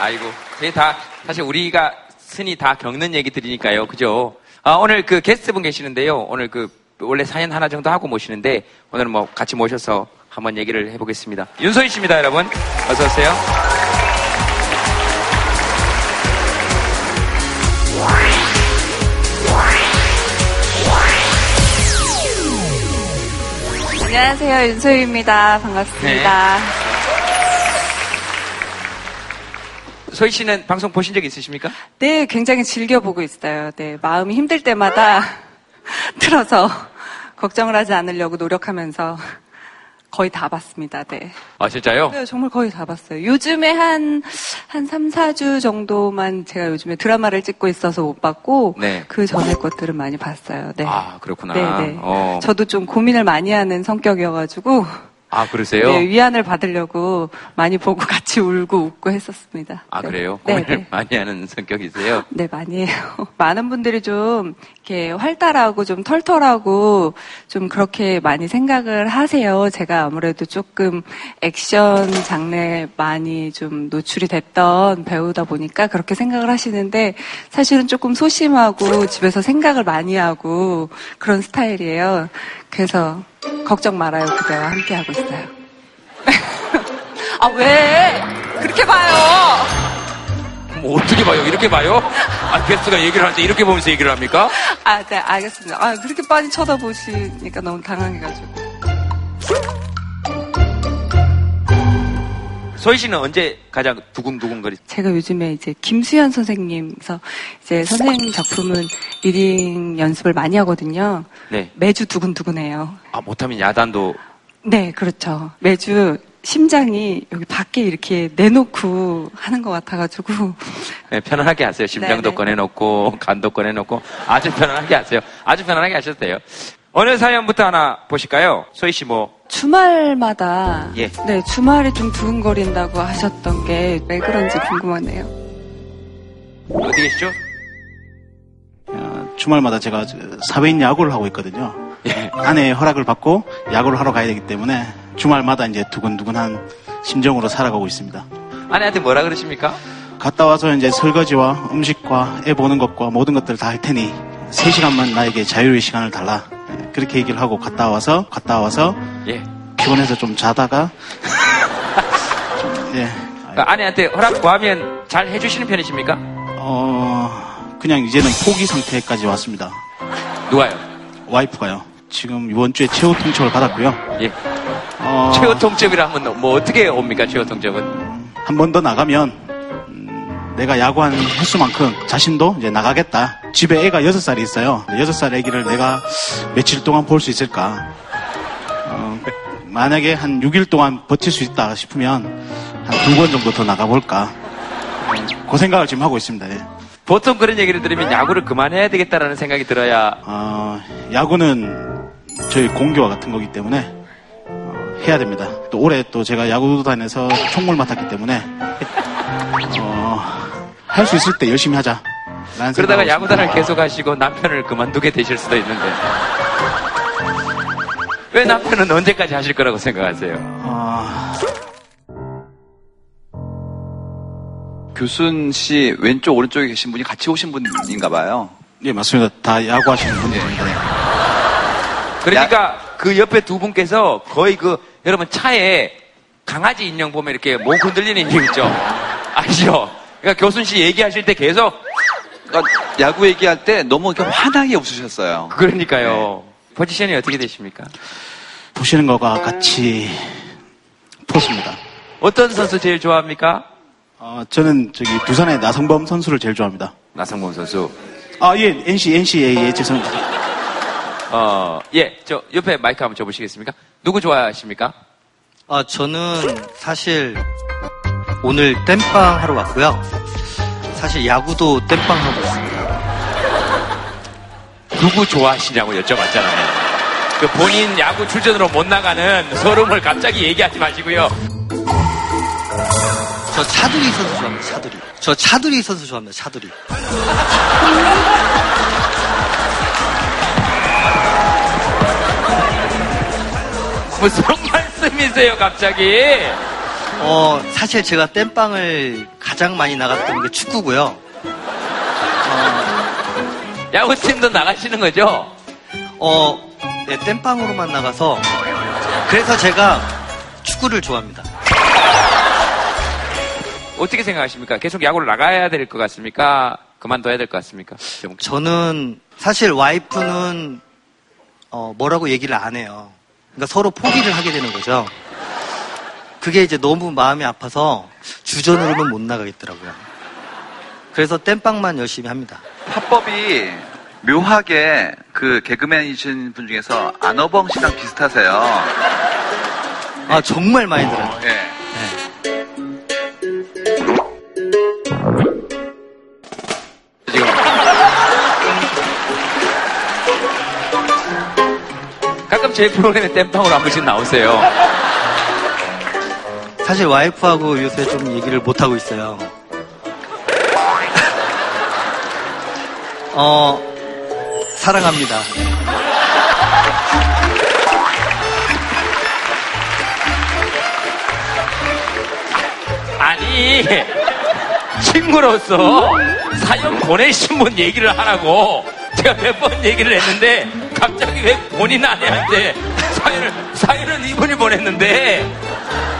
아이고, 저희 다, 사실 우리가 흔히 다 겪는 얘기들이니까요. 그죠? 아, 오늘 그 게스트분 계시는데요. 오늘 그, 원래 사연 하나 정도 하고 모시는데, 오늘은 뭐 같이 모셔서 한번 얘기를 해보겠습니다. 윤소희 씨입니다, 여러분. 어서 오세요. 안녕하세요, 윤소희입니다. 반갑습니다. 네. 소희 씨는 방송 보신 적 있으십니까? 네, 굉장히 즐겨 보고 있어요. 네, 마음이 힘들 때마다 틀어서 걱정을 하지 않으려고 노력하면서 거의 다 봤습니다. 네. 아, 진짜요? 네, 정말 거의 다 봤어요. 요즘에 한, 한 3, 4주 정도만 제가 요즘에 드라마를 찍고 있어서 못 봤고, 네. 그 전에 것들은 많이 봤어요. 네. 아, 그렇구나. 네, 네. 어. 저도 좀 고민을 많이 하는 성격이어가지고, 아, 그러세요? 네, 위안을 받으려고 많이 보고 같이 울고 웃고 했었습니다. 아, 네. 그래요? 네, 고민을 네. 많이 하는 성격이세요? 네, 많이 해요. 많은 분들이 좀 이렇게 활달하고 좀 털털하고 좀 그렇게 많이 생각을 하세요. 제가 아무래도 조금 액션 장르에 많이 좀 노출이 됐던 배우다 보니까 그렇게 생각을 하시는데 사실은 조금 소심하고 집에서 생각을 많이 하고 그런 스타일이에요. 그래서 걱정 말아요. 그대와 함께 하고 있어요. 아, 왜? 그렇게 봐요. 뭐 어떻게 봐요? 이렇게 봐요? 아, 게스트가 얘기를 할때 이렇게 보면서 얘기를 합니까? 아, 네, 알겠습니다. 아, 그렇게 많이 쳐다보시니까 너무 당황해가지고. 소희 씨는 언제 가장 두근두근거리? 제가 요즘에 이제 김수현 선생님서 이제 선생님 작품은 리딩 연습을 많이 하거든요. 네. 매주 두근두근해요. 아, 못하면 야단도. 네, 그렇죠. 매주 심장이 여기 밖에 이렇게 내놓고 하는 것 같아가지고. 네, 편안하게 하세요. 심장도 네네. 꺼내놓고, 간도 꺼내놓고. 아주 편안하게 하세요. 아주 편안하게 하셔도 돼요. 어느 사연부터 하나 보실까요? 소희 씨 뭐. 주말마다. 예. 네, 주말이 좀 두근거린다고 하셨던 게 왜 그런지 궁금하네요. 어디 계시죠? 주말마다 제가 저 사회인 야구를 하고 있거든요. 예. 아내의 허락을 받고 야구를 하러 가야 되기 때문에 주말마다 이제 두근두근한 심정으로 살아가고 있습니다. 아내한테 뭐라 그러십니까? 갔다 와서 이제 설거지와 음식과 애 보는 것과 모든 것들을 다 할 테니 3시간만 나에게 자유의 시간을 달라. 예, 그렇게 얘기를 하고 갔다 와서 갔다 와서 예. 피곤해서 좀 자다가 좀, 예. 그러니까 아내한테 허락 구하면 잘 해주시는 편이십니까? 어 그냥 이제는 포기 상태까지 왔습니다. 누가요? 와이프가요. 지금 이번 주에 최후 통첩을 받았고요. 예. 어, 최후 통첩이라 하면 뭐 어떻게 옵니까? 최후 통첩은? 한 번 더 나가면 음, 내가 야구한 횟수만큼 자신도 이제 나가겠다. 집에 애가 여섯 살이 있어요. 여섯 살 애기를 내가 며칠 동안 볼 수 있을까? 어, 만약에 한 6일 동안 버틸 수 있다 싶으면 한 두 번 정도 더 나가볼까? 그 생각을 지금 하고 있습니다. 예. 보통 그런 얘기를 들으면 야구를 그만해야 되겠다라는 생각이 들어야 어, 야구는 저희 공교와 같은 거기 때문에 어, 해야 됩니다. 또 올해 또 제가 야구단에서 총무를 맡았기 때문에 어, 할 수 있을 때 열심히 하자. 그러다가 야구단을. 계속 하시고 남편을 그만두게 되실 수도 있는데 왜 남편은 언제까지 하실 거라고 생각하세요? 어, 교순 씨 왼쪽 오른쪽에 계신 분이 같이 오신 분인가 봐요. 예, 맞습니다. 다 야구 하시는 분들입니다. 그러니까 그 옆에 두 분께서 거의 그 여러분 차에 강아지 인형 보면 이렇게 목 흔들리는 인형 있죠? 아시죠? 그러니까 교순 씨 얘기하실 때 계속 그러니까 야구 얘기할 때 너무 이렇게 환하게 웃으셨어요. 그러니까요. 포지션이 어떻게 되십니까? 보시는 거가 같이 포스입니다. 어떤 선수 제일 좋아합니까? 어, 저는 저기 부산의 나성범 선수를 제일 좋아합니다. 나성범 선수. 아, 예, NC, NCAA, 예, 죄송합니다. 어, 예, 저 옆에 마이크 한번 줘보시겠습니까? 누구 좋아하십니까? 아, 저는 사실 오늘 땜빵 하러 왔고요. 사실 야구도 땜빵 하고 있습니다. 누구 좋아하시냐고 여쭤봤잖아요. 그 본인 야구 출전으로 못 나가는 서름을 갑자기 얘기하지 마시고요. 저 차두리 선수 좋아합니다. 차두리. 저 차두리 선수 좋아합니다. 차두리. 무슨 말씀이세요, 갑자기? 어, 사실 제가 땜빵을 가장 많이 나갔던 게 축구고요. 야구팀도 나가시는 거죠? 어, 네, 땜빵으로만 나가서 그래서 제가 축구를 좋아합니다. 어떻게 생각하십니까? 계속 야구를 나가야 될 것 같습니까? 그만둬야 될 것 같습니까? 저는 사실 와이프는 어, 뭐라고 얘기를 안 해요. 그러니까 서로 포기를 하게 되는 거죠. 그게 이제 너무 마음이 아파서 주전으로는 못 나가겠더라고요. 그래서 땜빵만 열심히 합니다. 화법이 묘하게 그 개그맨이신 분 중에서 안어벙 씨랑 비슷하세요. 아 정말 많이 들어요. 예. 가끔 제 프로그램에 땜빵으로 한 번씩 나오세요. 사실 와이프하고 요새 좀 얘기를 못 하고 있어요. 어 사랑합니다. 아니, 친구로서 사연 보내신 분 얘기를 하라고 제가 몇 번 얘기를 했는데 갑자기 왜 본인 아내한테 사연을, 사연은 이분이 보냈는데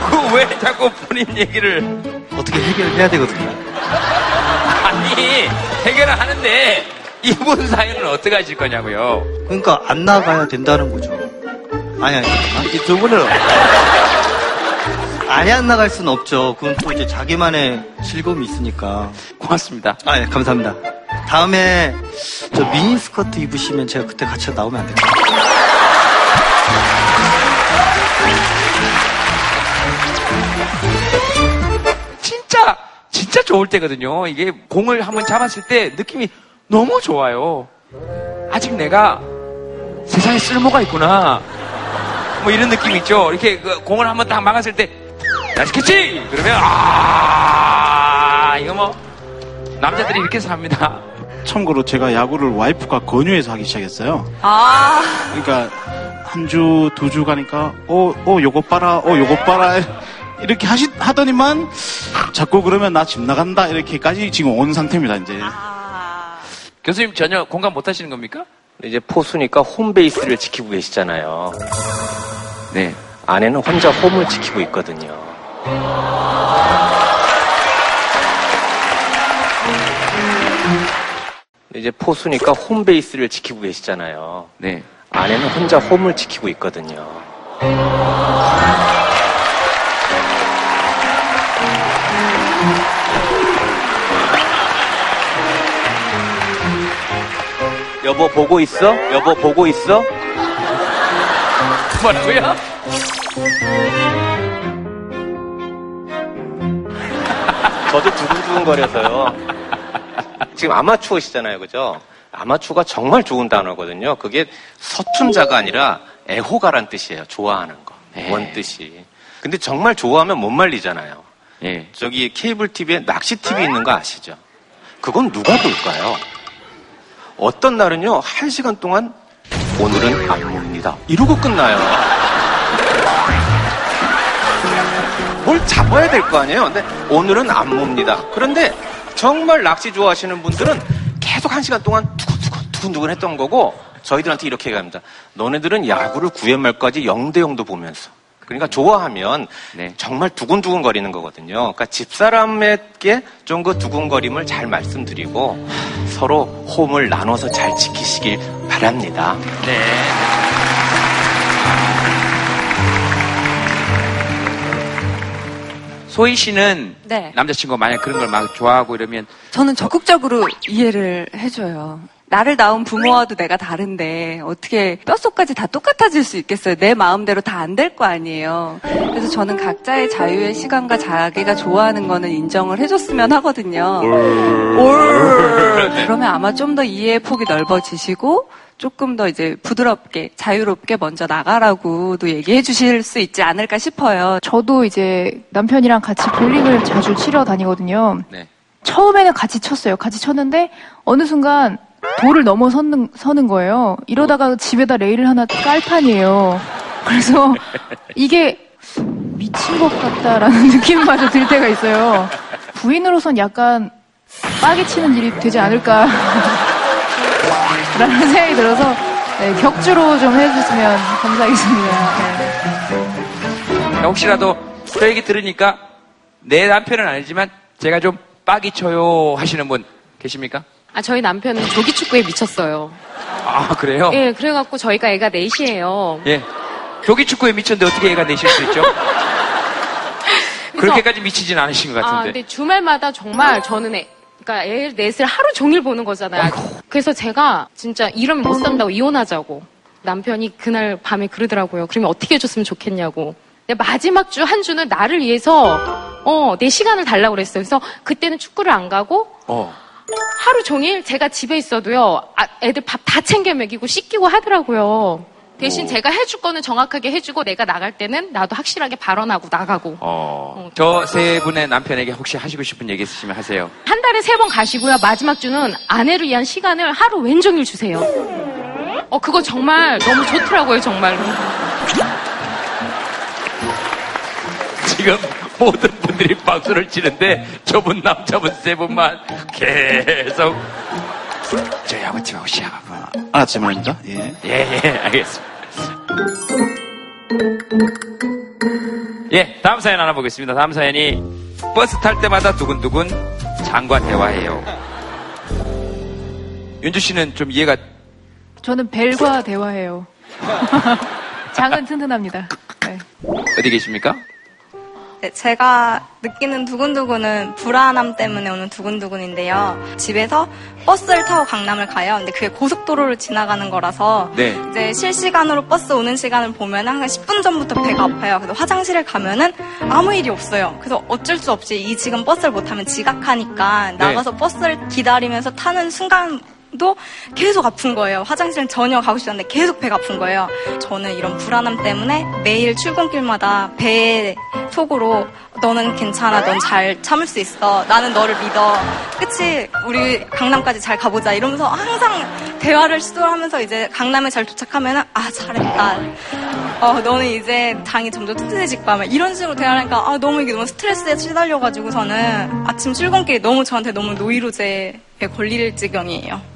그 왜 자꾸 본인 얘기를 어떻게 해결해야 되거든요. 아니, 해결을 하는데 이분 사연은 어떻게 하실 거냐고요. 그러니까 안 나가야 된다는 거죠. 아니 아니 이두 분은 아니 안 나갈 수는 없죠. 그건 또 이제 자기만의 즐거움이 있으니까. 고맙습니다. 아, 예, 감사합니다. 다음에 저 미니 스커트 입으시면 제가 그때 같이 나오면 안 될까요? 진짜 좋을 때거든요. 이게 공을 한번 잡았을 때 느낌이 너무 좋아요. 아직 내가 세상에 쓸모가 있구나. 뭐 이런 느낌 있죠. 이렇게 그 공을 한번 딱 막았을 때 캐치! 그러면 아 이거 뭐 남자들이 이렇게 삽니다. 참고로 제가 야구를 와이프가 권유해서 하기 시작했어요. 아. 그러니까 한 주, 두 주 가니까 어, 어, 요거 봐라, 어, 요거 봐라. 이렇게 하시, 하더니만 자꾸 그러면 나 집 나간다. 이렇게까지 지금 온 상태입니다, 이제. 교수님 전혀 공감 못 하시는 겁니까? 이제 포수니까 홈베이스를 지키고 계시잖아요. 네. 아내는 혼자 홈을 지키고 있거든요. 이제 포수니까 홈베이스를 지키고 계시잖아요. 네. 아내는 혼자 홈을 지키고 있거든요. 여보 보고 있어? 여보 보고 있어? 뭐라고요? 저도 두근두근거려서요. 지금 아마추어시잖아요, 그죠? 아마추어가 정말 좋은 단어거든요. 그게 서툰자가 아니라 애호가란 뜻이에요. 좋아하는 거. 네. 원뜻이. 근데 정말 좋아하면 못 말리잖아요. 예. 저기 케이블 TV에 낚시 TV 있는 거 아시죠? 그건 누가 볼까요? 어떤 날은요, 한 시간 동안 오늘은 안무입니다. 이러고 끝나요. 뭘 잡아야 될 거 아니에요? 근데 오늘은 안무입니다. 그런데 정말 낚시 좋아하시는 분들은 계속 한 시간 동안 두근두근, 두근두근 했던 거고, 저희들한테 이렇게 얘기합니다. 너네들은 야구를 9회 말까지 0대 0도 보면서. 그러니까 좋아하면 정말 두근두근 거리는 거거든요. 그러니까 집사람에게 좀 그 두근거림을 잘 말씀드리고 서로 홈을 나눠서 잘 지키시길 바랍니다. 네. 소희 씨는 네. 남자친구가 만약 그런 걸 막 좋아하고 이러면 저는 적극적으로 이해를 해줘요. 나를 낳은 부모와도 내가 다른데 어떻게 뼛속까지 다 똑같아질 수 있겠어요? 내 마음대로 다 안 될 거 아니에요. 그래서 저는 각자의 자유의 시간과 자기가 좋아하는 거는 인정을 해줬으면 하거든요. 올. 그러면 아마 좀 더 이해의 폭이 넓어지시고 조금 더 이제 부드럽게 자유롭게 먼저 나가라고도 얘기해 주실 수 있지 않을까 싶어요. 저도 이제 남편이랑 같이 볼링을 자주 치러 다니거든요. 네. 처음에는 같이 쳤어요. 같이 쳤는데 어느 순간 돌을 넘어서는 서는 거예요. 이러다가 집에다 레일을 하나 깔 판이에요. 그래서 이게 미친 것 같다라는 느낌마저 들 때가 있어요. 부인으로선 약간 빠개 치는 일이 되지 않을까. 라는 생각이 들어서 네, 격주로 좀 해주시면 감사하겠습니다. 네. 혹시라도 저 얘기 들으니까 내 남편은 아니지만 제가 좀 빡이 쳐요 하시는 분 계십니까? 아, 저희 남편은 조기 축구에 미쳤어요. 아 그래요? 예, 그래갖고 저희가 애가 넷이에요. 예. 조기 축구에 미쳤는데 어떻게 애가 내실 수 있죠? 그렇게까지 미치진 않으신 것 아, 같은데. 근데 주말마다 정말 저는 애, 그러니까 애 넷을 하루 종일 보는 거잖아요. 그래서 제가 진짜 이러면 못 산다고 이혼하자고. 남편이 그날 밤에 그러더라고요. 그러면 어떻게 해줬으면 좋겠냐고. 마지막 주 한 주는 나를 위해서 어, 내 시간을 달라고 그랬어요. 그래서 그때는 축구를 안 가고 어. 하루 종일 제가 집에 있어도요. 아, 애들 밥 다 챙겨 먹이고 씻기고 하더라고요. 대신 제가 해줄 거는 정확하게 해주고 내가 나갈 때는 나도 확실하게 발언하고 나가고. 어. 저세 분의 남편에게 혹시 하시고 싶은 얘기 있으시면 하세요. 한 달에 세 번 가시고요. 마지막 주는 아내를 위한 시간을 하루 왼종일 주세요. 어, 그거 정말 너무 좋더라고요, 정말로. 지금 모든 분들이 박수를 치는데 저분 남자분 세 분만 계속 저희 아버님하고 시작하고 알았지 말입니다. 예. 예, 예, 알겠습니다. 예, 다음 사연 하나 보겠습니다. 다음 사연이 버스 탈 때마다 두근두근 장관 대화해요. 윤주 씨는 좀 이해가 저는 벨과 대화해요. 장은 튼튼합니다. 네. 어디 계십니까? 네, 제가 느끼는 두근두근은 불안함 때문에 오는 두근두근인데요. 집에서 버스를 타고 강남을 가요. 근데 그게 고속도로를 지나가는 거라서 네. 이제 실시간으로 버스 오는 시간을 보면 항상 10분 전부터 배가 아파요. 그래서 화장실을 가면은 아무 일이 없어요. 그래서 어쩔 수 없이 이 지금 버스를 못 타면 지각하니까 나가서 버스를 기다리면서 타는 순간 도 계속 아픈 거예요. 화장실은 전혀 가고 싶지 않는데 계속 배가 아픈 거예요. 저는 이런 불안함 때문에 매일 출근길마다 배 속으로 너는 괜찮아, 넌 잘 참을 수 있어, 나는 너를 믿어, 그치? 우리 강남까지 잘 가보자 이러면서 항상 대화를 시도하면서 이제 강남에 잘 도착하면은 아 잘했다. 어 너는 이제 장이 점점 튼튼해질 거야. 막 이런 식으로 대화하니까 아 너무 이게 너무 스트레스에 시달려가지고 저는 아침 출근길이 너무 저한테 너무 노이로제에 걸릴 지경이에요.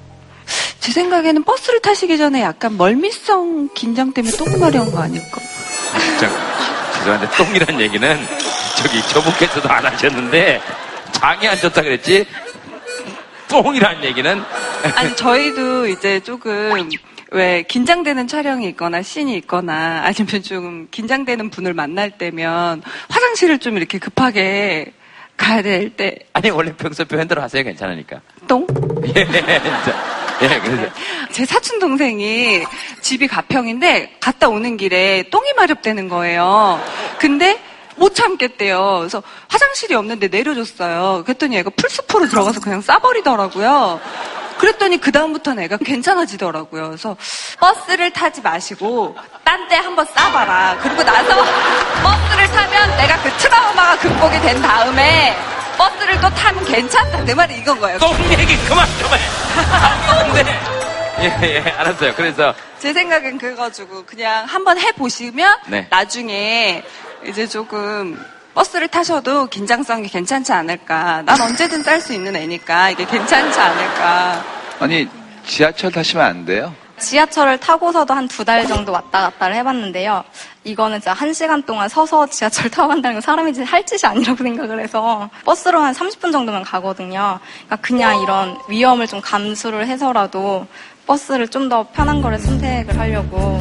제 생각에는 버스를 타시기 전에 약간 멀미성 긴장 때문에 똥 마려운 거 아닐까? 저, 죄송한데 똥이란 얘기는 저기 저분께서도 안 하셨는데 장이 안 좋다 그랬지? 똥이란 얘기는? 아니 저희도 이제 조금 왜 긴장되는 촬영이 있거나 씬이 있거나 아니면 좀 긴장되는 분을 만날 때면 화장실을 좀 이렇게 급하게 가야 될 때. 아니 원래 평소 표현대로 하세요. 괜찮으니까. 똥? 예 진짜 예제 사촌 동생이 집이 가평인데 갔다 오는 길에 똥이 마렵되는 거예요. 근데 못 참겠대요. 그래서 화장실이 없는데 내려줬어요. 그랬더니 애가 풀스포로 들어가서 그냥 싸버리더라고요. 그랬더니 그다음부터는 애가 괜찮아지더라고요. 그래서 버스를 타지 마시고 딴 데 한번 싸봐라. 그리고 나서 버스를 타면 내가 그 트라우마가 극복이 된 다음에 버스를 또 타면 괜찮다. 내 말이 이건 거예요. 똥 얘기 그만 좀 해. 아무데 예, 예, 알았어요. 그래서 제 생각엔 그래가지고 그냥 한번 해보시면 네. 나중에 이제 조금 버스를 타셔도 긴장성이 괜찮지 않을까. 난 언제든 쌀수 있는 애니까 이게 괜찮지 않을까. 아니 지하철 타시면 안 돼요? 지하철을 타고서도 한 두 달 정도 왔다 갔다를 해봤는데요. 이거는 진짜 한 시간 동안 서서 지하철 타고 간다는 건 사람이 할 짓이 아니라고 생각을 해서 버스로 한 30분 정도면 가거든요. 그러니까 그냥 이런 위험을 좀 감수를 해서라도 버스를 좀 더 편한 거를 선택을 하려고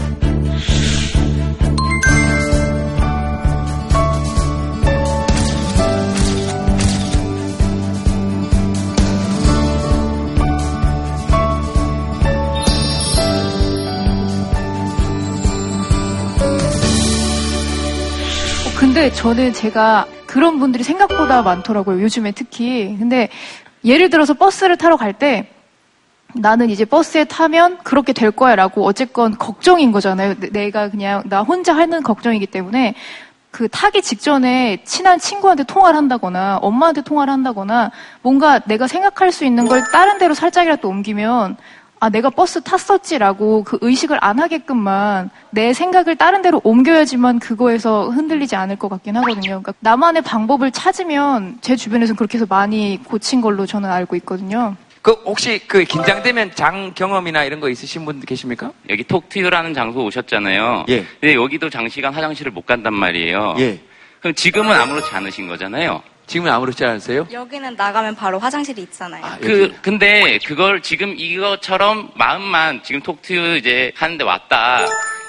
저는 제가 그런 분들이 생각보다 많더라고요. 요즘에 특히. 근데 예를 들어서 버스를 타러 갈 때 나는 이제 버스에 타면 그렇게 될 거야 라고 어쨌건 걱정인 거잖아요. 내- 내가 그냥 나 혼자 하는 걱정이기 때문에 그 타기 직전에 친한 친구한테 통화를 한다거나 엄마한테 통화를 한다거나 뭔가 내가 생각할 수 있는 걸 다른 데로 살짝이라도 옮기면 아, 내가 버스 탔었지라고 그 의식을 안 하게끔만 내 생각을 다른 데로 옮겨야지만 그거에서 흔들리지 않을 것 같긴 하거든요. 그러니까 나만의 방법을 찾으면 제 주변에서는 그렇게 해서 많이 고친 걸로 저는 알고 있거든요. 그 혹시 그 긴장되면 장 경험이나 이런 거 있으신 분 계십니까? 여기 톡투유라는 장소 오셨잖아요. 예. 근데 여기도 장시간 화장실을 못 간단 말이에요. 예. 그럼 지금은 아무렇지 않으신 거잖아요. 지금은 아무렇지 않으세요? 여기는 나가면 바로 화장실이 있잖아요. 그 근데 그걸 지금 이것처럼 마음만 지금 톡투유 이제 하는데 왔다.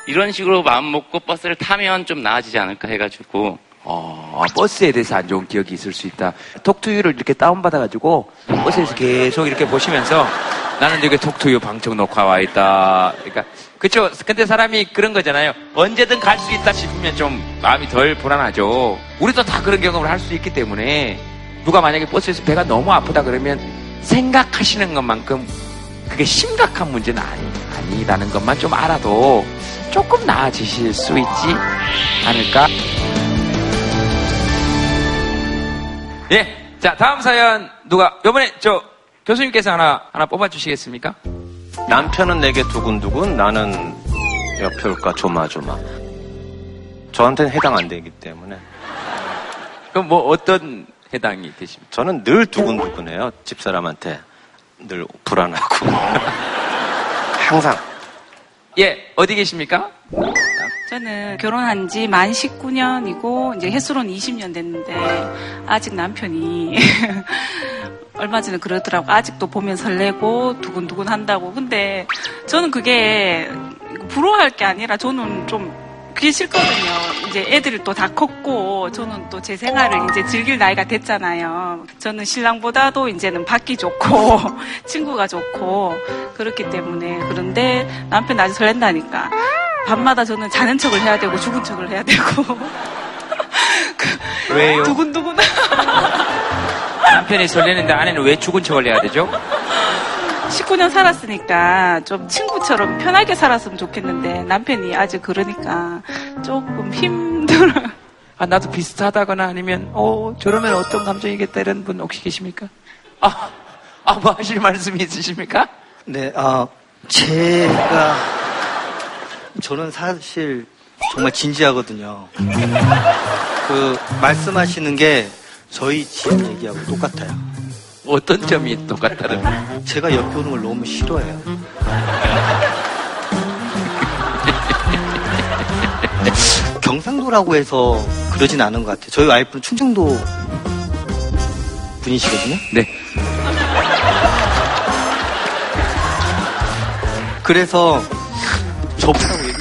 이런 식으로 마음 먹고 버스를 타면 좀 나아지지 않을까 해가지고 어, 아, 버스에 대해서 안 좋은 기억이 있을 수 있다. 톡투유를 이렇게 다운받아가지고 버스에서 계속 이렇게 보시면서 나는 여기 톡투유 방청 녹화 와 있다. 그러니까 그쵸. 근데 사람이 그런 거잖아요. 언제든 갈 수 있다 싶으면 좀 마음이 덜 불안하죠. 우리도 다 그런 경험을 할 수 있기 때문에 누가 만약에 버스에서 배가 너무 아프다 그러면 생각하시는 것만큼 그게 심각한 문제는 아니, 아니라는 것만 좀 알아도 조금 나아지실 수 있지 않을까? 예. 자, 다음 사연 누가 요번에 저 교수님께서 하나 하나 뽑아 주시겠습니까? 남편은 내게 두근두근 나는 옆을까 조마조마. 저한테는 해당 안 되기 때문에. 그럼 뭐 어떤 해당이 되십니까? 저는 늘 두근두근해요. 집사람한테 늘 불안하고 항상. 예, 어디 계십니까? 저는 결혼한 지 만 19년이고 이제 횟수로는 20년 됐는데 아직 남편이 얼마 전에 그러더라고 아직도 보면 설레고 두근두근 한다고 근데 저는 그게 부러워할 게 아니라 저는 좀 그게 싫거든요. 이제 애들이 또다 컸고 저는 또 제 생활을 이제 즐길 나이가 됐잖아요. 저는 신랑보다도 이제는 받기 좋고 친구가 좋고 그렇기 때문에 그런데 남편 아직 설렌다니까 밤마다 저는 자는 척을 해야 되고 죽은 척을 해야 되고 왜요? 두근두근 남편이 설레는데 아내는 왜 죽은 척을 해야 되죠? 19년 살았으니까 좀 친구처럼 편하게 살았으면 좋겠는데 남편이 아직 그러니까 조금 힘들어. 아, 나도 비슷하다거나 아니면, 어, 저러면 어떤 감정이겠다 이런 분 혹시 계십니까? 아, 아, 뭐 하실 말씀이 있으십니까? 네, 아, 제가, 저는 사실 정말 진지하거든요. 그, 말씀하시는 게 저희 집 얘기하고 똑같아요. 어떤 점이 똑같다는? 제가 옆에 오는 걸 너무 싫어해요. 경상도라고 해서 그러진 않은 것 같아요. 저희 와이프는 충청도 분이시거든요. 네. 그래서 해보고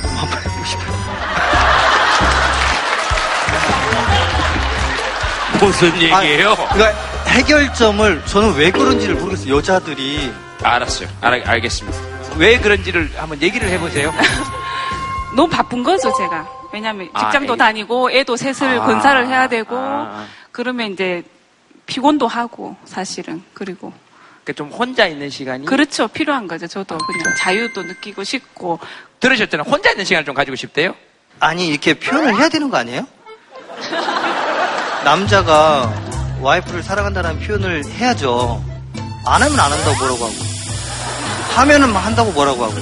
무슨 얘기예요? 그러니까 해결점을 저는 왜 그런지를 모르겠어요. 여자들이 알았어요. 알, 알겠습니다. 왜 그런지를 한번 얘기를 해보세요. 너무 바쁜 거죠, 제가. 왜냐면 아, 직장도 애- 다니고 애도 셋을 아. 건사를 해야 되고 아. 그러면 이제 피곤도 하고 사실은 그리고 그러니까 좀 혼자 있는 시간이. 그렇죠 필요한 거죠. 저도 그냥 자유도 느끼고 싶고 들으셨잖아요. 혼자 있는 시간을 좀 가지고 싶대요? 아니 이렇게 표현을 해야 되는 거 아니에요? 남자가 와이프를 사랑한다는 표현을 해야죠. 안 하면 안 한다고 뭐라고 하고 하면은 한다고 뭐라고 하고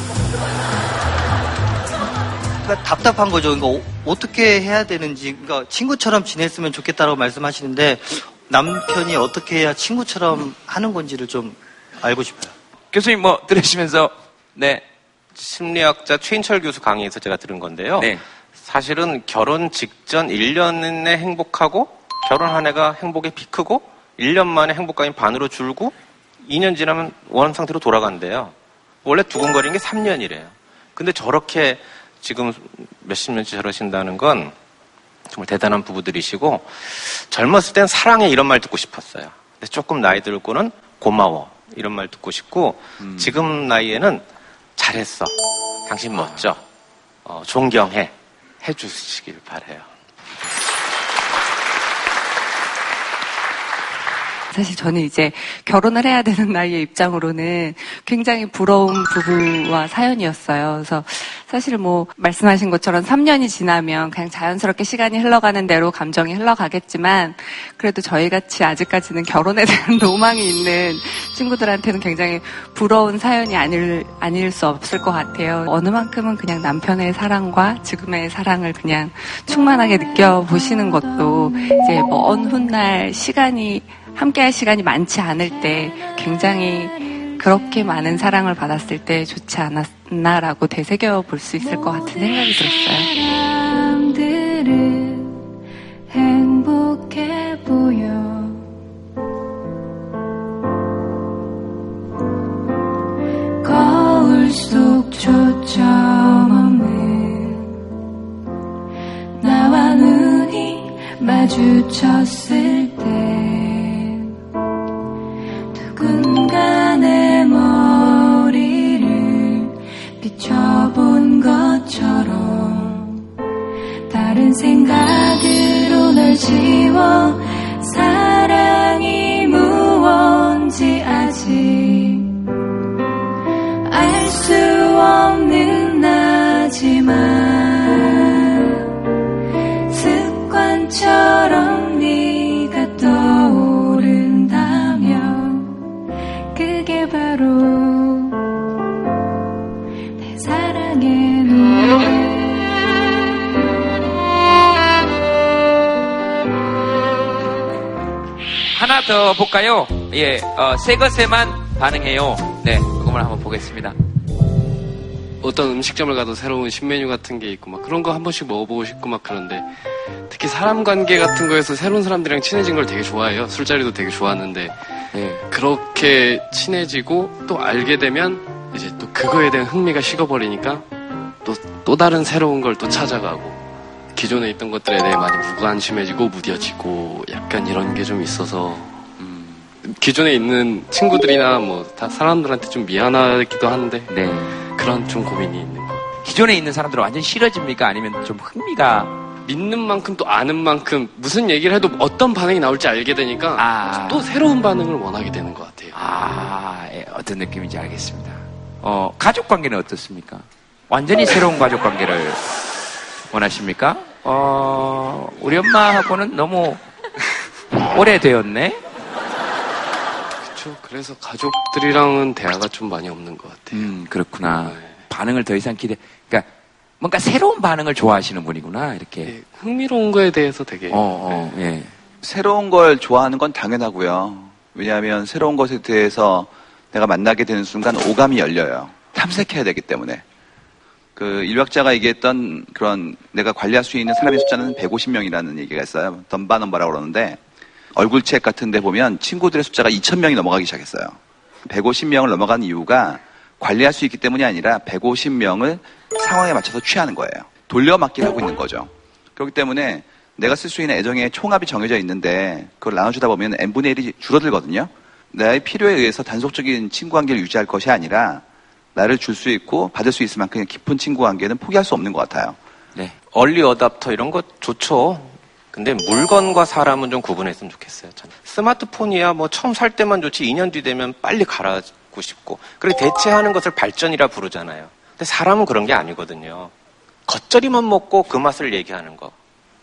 그러니까 답답한 거죠. 그러니까 어, 떻게 해야 되는지 그러니까 친구처럼 지냈으면 좋겠다라고 말씀하시는데 남편이 어떻게 해야 친구처럼 하는 건지를 좀 알고 싶어요. 교수님 뭐 들으시면서 네 심리학자 최인철 교수 강의에서 제가 들은 건데요. 네. 사실은 결혼 직전 1년에 행복하고 결혼 한 해가 행복의 피크고 1년 만에 행복감이 반으로 줄고 2년 지나면 원한 상태로 돌아간대요. 원래 두근거리는 게 3년이래요. 근데 저렇게 지금 몇십 년째 저러신다는 건 정말 대단한 부부들이시고 젊었을 땐 사랑해 이런 말 듣고 싶었어요. 근데 조금 나이 들고는 고마워 이런 말 듣고 싶고 지금 나이에는 잘했어. 당신 멋져. 어, 존경해. 해주시길 바래요. 사실 저는 이제 결혼을 해야 되는 나이의 입장으로는 굉장히 부러운 부부와 사연이었어요. 그래서 사실 뭐 말씀하신 것처럼 3년이 지나면 그냥 자연스럽게 시간이 흘러가는 대로 감정이 흘러가겠지만 그래도 저희 같이 아직까지는 결혼에 대한 로망이 있는 친구들한테는 굉장히 부러운 사연이 아닐, 아닐 수 없을 것 같아요. 어느 만큼은 그냥 남편의 사랑과 지금의 사랑을 그냥 충만하게 느껴보시는 것도 이제 먼 훗날 시간이 함께 할 시간이 많지 않을 때 굉장히 그렇게 많은 사랑을 받았을 때 좋지 않았나라고 되새겨 볼 수 있을 것 같은 생각이 들었어요. 속 초점 없는 나와 눈이 마주쳤을 때 것처럼 다른 생각으로 널 지워 사랑이 무언지 아직 알 수 없는 나지만 하나 더 볼까요? 예, 어, 새 것에만 반응해요. 네, 그거만 한번 보겠습니다. 어떤 음식점을 가도 새로운 신메뉴 같은 게 있고 막 그런 거 한 번씩 먹어보고 싶고 막 그런데 특히 사람 관계 같은 거에서 새로운 사람들이랑 친해진 걸 되게 좋아해요. 술자리도 되게 좋아하는데 예. 그렇게 친해지고 또 알게 되면 이제 또 그거에 대한 흥미가 식어버리니까 또 또 다른 새로운 걸 또 찾아가고 기존에 있던 것들에 대해 많이 무관심해지고 무뎌지고 약간 이런 게 좀 있어서 음, 기존에 있는 친구들이나 뭐 다 사람들한테 좀 미안하기도 한데 그런 좀 고민이 있는 거. 기존에 있는 사람들은 완전 싫어집니까? 아니면 좀 흥미가 믿는 만큼 또 아는 만큼 무슨 얘기를 해도 어떤 반응이 나올지 알게 되니까 또 새로운 반응을 원하게 되는 것 같아요. 아, 예, 어떤 느낌인지 알겠습니다. 어, 가족 관계는 어떻습니까? 완전히 새로운 가족 관계를 원하십니까? 어, 우리 엄마하고는 너무 오래되었네? 그렇죠. 그래서 가족들이랑은 대화가 좀 많이 없는 것 같아요. 음, 그렇구나. 반응을 더 이상 기대, 그러니까 뭔가 새로운 반응을 좋아하시는 분이구나, 이렇게. 흥미로운 거에 대해서 되게 어, 어, 예. 새로운 걸 좋아하는 건 당연하고요. 왜냐하면 새로운 것에 대해서 내가 만나게 되는 순간 오감이 열려요. 탐색해야 되기 때문에. 그 인류학자가 얘기했던 그런 내가 관리할 수 있는 사람의 숫자는 150명이라는 얘기가 있어요. 덤바 넘버라고 그러는데 얼굴책 같은 데 보면 친구들의 숫자가 2,000명이 넘어가기 시작했어요. 150명을 넘어간 이유가 관리할 수 있기 때문이 아니라 150명을 상황에 맞춰서 취하는 거예요. 돌려막기를 하고 있는 거죠. 그렇기 때문에 내가 쓸 수 있는 애정의 총합이 정해져 있는데 그걸 나눠주다 보면 n분의 1이 줄어들거든요. 나의 필요에 의해서 단속적인 친구 관계를 유지할 것이 아니라 나를 줄 수 있고 받을 수 있을 만큼 깊은 친구 관계는 포기할 수 없는 것 같아요. 네. 얼리 어답터 이런 거 좋죠. 근데 물건과 사람은 좀 구분했으면 좋겠어요. 스마트폰이야 뭐 처음 살 때만 좋지 2년 뒤 되면 빨리 갈아고 싶고 그리고 대체하는 것을 발전이라 부르잖아요. 근데 사람은 그런 게 아니거든요. 겉절이만 먹고 그 맛을 얘기하는 거.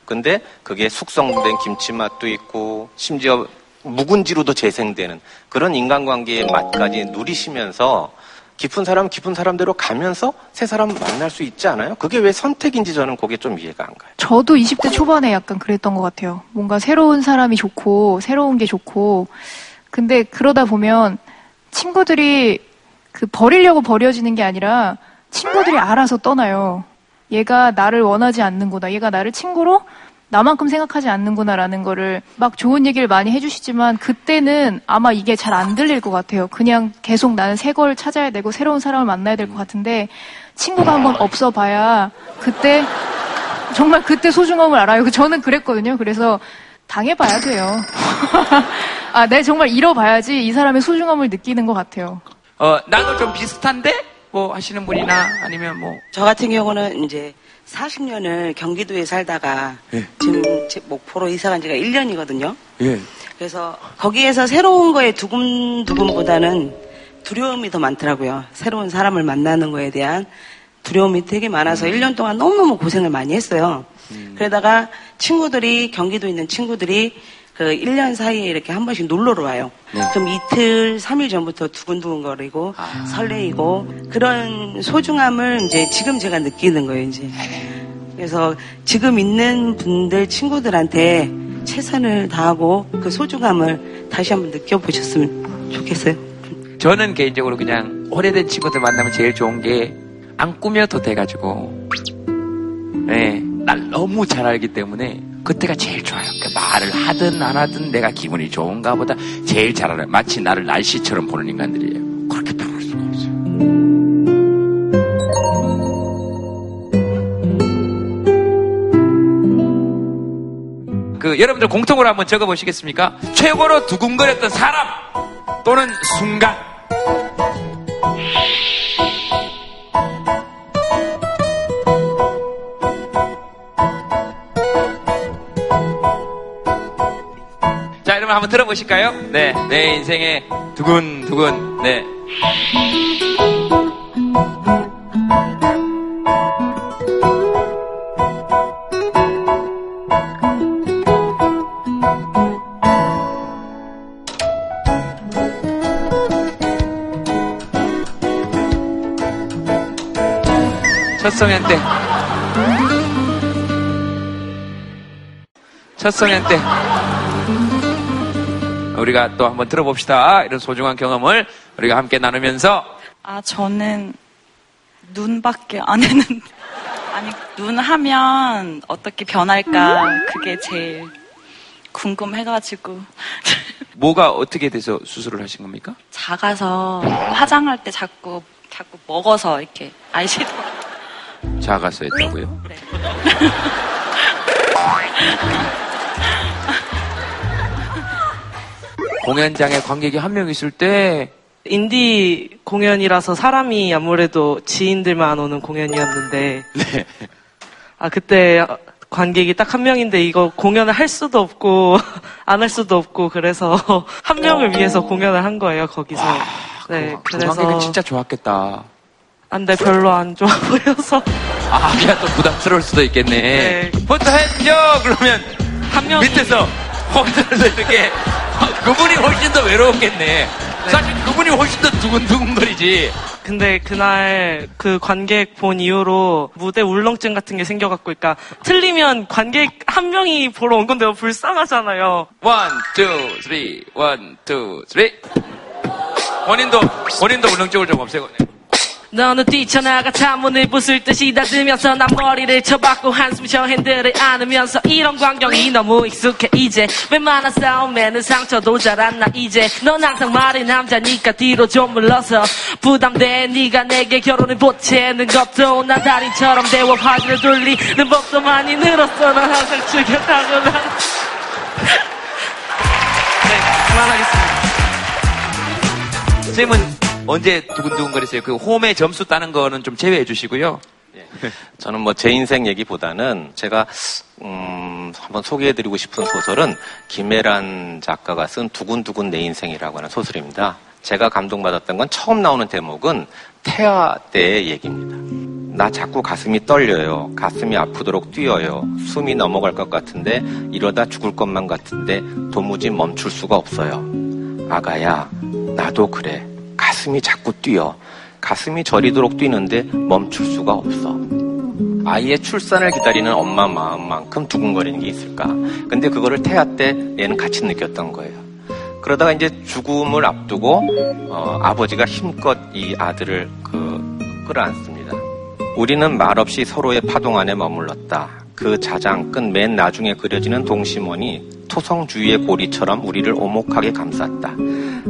근데 그게 숙성된 김치 맛도 있고 심지어 묵은지로도 재생되는 그런 인간관계의 맛까지 누리시면서 깊은 사람 깊은 사람대로 가면서 새 사람 만날 수 있지 않아요? 그게 왜 선택인지 저는 그게 좀 이해가 안 가요. 저도 20대 초반에 약간 그랬던 것 같아요. 뭔가 새로운 사람이 좋고, 새로운 게 좋고. 근데 그러다 보면 친구들이 그 버리려고 버려지는 게 아니라 친구들이 알아서 떠나요. 얘가 나를 원하지 않는구나. 얘가 나를 친구로 나만큼 생각하지 않는구나라는 거를 막 좋은 얘기를 많이 해주시지만 그때는 아마 이게 잘 안 들릴 것 같아요. 그냥 계속 나는 새 걸 찾아야 되고 새로운 사람을 만나야 될 것 같은데 친구가 한번 없어 봐야 그때 정말 그때 소중함을 알아요. 저는 그랬거든요. 그래서 당해봐야 돼요. 아, 내 정말 잃어봐야지 이 사람의 소중함을 느끼는 것 같아요. 어, 나도 좀 비슷한데? 뭐 하시는 분이나 아니면 뭐. 저 같은 경우는 이제 40년을 경기도에 살다가 예. 지금 제 목포로 이사 간 지가 1년이거든요. 예. 그래서 거기에서 새로운 거에 두근두근보다는 두려움이 더 많더라고요. 새로운 사람을 만나는 거에 대한 두려움이 되게 많아서 1년 동안 너무너무 고생을 많이 했어요. 그러다가 친구들이, 경기도에 있는 친구들이 그 1년 사이에 이렇게 한 번씩 놀러로 와요. 그럼 이틀, 3일 전부터 두근두근거리고 설레이고 그런 소중함을 이제 지금 제가 느끼는 거예요, 이제. 그래서 지금 있는 분들, 친구들한테 최선을 다하고 그 소중함을 다시 한번 느껴보셨으면 좋겠어요. 저는 개인적으로 그냥 오래된 친구들 만나면 제일 좋은 게 안 꾸며도 돼가지고, 네, 날 너무 잘 알기 때문에 그때가 제일 좋아요. 그 말을 하든 안 하든 내가 기분이 좋은가 보다 제일 잘 알아요. 마치 나를 날씨처럼 보는 인간들이에요. 그렇게 부를 수가 없어요. 그그 여러분들 공통으로 한번 적어보시겠습니까? 최고로 두근거렸던 사람 또는 순간. 여러분 한번 들어보실까요? 네, 내 인생의 두근두근, 네. 첫 성현 때. 첫 성현 때. 우리가 또 한번 들어봅시다. 이런 소중한 경험을 우리가 함께 나누면서 아, 저는 눈밖에 안 했는데. 아니, 눈 하면 어떻게 변할까. 그게 제일 궁금해가지고. 뭐가 어떻게 돼서 수술을 하신 겁니까? 작아서 화장할 때 자꾸, 자꾸 먹어서 이렇게 아이섀도우. 작아서 했다고요? 공연장에 관객이 한 명 있을 때 인디 공연이라서 사람이 아무래도 지인들만 오는 공연이었는데 네. 아 그때 관객이 딱 한 명인데 이거 공연을 할 수도 없고 안 할 수도 없고 그래서 한 명을 위해서 공연을 한 거예요 거기서 네그 관객은 진짜 좋았겠다. 안돼 별로 안 좋아 보여서 아, 그냥 또 부담스러울 수도 있겠네. 포토 해줘! 그러면 한 명 밑에서 포토를 이렇게 그분이 훨씬 더 외로웠겠네. 사실 그분이 훨씬 더 두근두근거리지. 근데 그날 그 관객 본 이후로 무대 울렁증 같은 게 생겨갖고 그러니까 틀리면 관객 한 명이 보러 온 건데 불쌍하잖아요. one, two, three, one, two, three. 본인도, 본인도 울렁증을 좀 없애고. 너는 뛰쳐나가 창문을 부술 듯이 닫으면서 난 머리를 쳐박고 한숨 쉬어 핸들을 안으면서 이런 광경이 너무 익숙해. 이제 웬만한 싸움에는 상처도 잘안나 이제. 넌 항상 말이 남자니까 뒤로 좀 물러서. 부담돼 네가 내게 결혼을 보채는 것도 난 달인처럼 대화 화제를 돌리는 법도 많이 늘었어. 넌 항상 죽여가고 난. 네, 그만하겠습니다. 쌤은 언제 두근두근거리세요? 그 홈에 점수 따는 거는 좀 제외해 주시고요. 저는 뭐 제 인생 얘기보다는 제가 음, 한번 소개해드리고 싶은 소설은 김혜란 작가가 쓴 두근두근 내 인생이라고 하는 소설입니다. 제가 감동받았던 건 처음 나오는 대목은 태아 때의 얘기입니다. 나 자꾸 가슴이 떨려요. 가슴이 아프도록 뛰어요. 숨이 넘어갈 것 같은데 이러다 죽을 것만 같은데 도무지 멈출 수가 없어요. 아가야, 나도 그래. 가슴이 자꾸 뛰어. 가슴이 저리도록 뛰는데 멈출 수가 없어. 아이의 출산을 기다리는 엄마 마음만큼 두근거리는 게 있을까? 근데 그거를 태아 때 얘는 같이 느꼈던 거예요. 그러다가 이제 죽음을 앞두고 어, 아버지가 힘껏 이 아들을 그 끌어안습니다. 우리는 말없이 서로의 파동 안에 머물렀다. 그 자장 끝 맨 나중에 그려지는 동심원이 토성주위의 고리처럼 우리를 오목하게 감쌌다.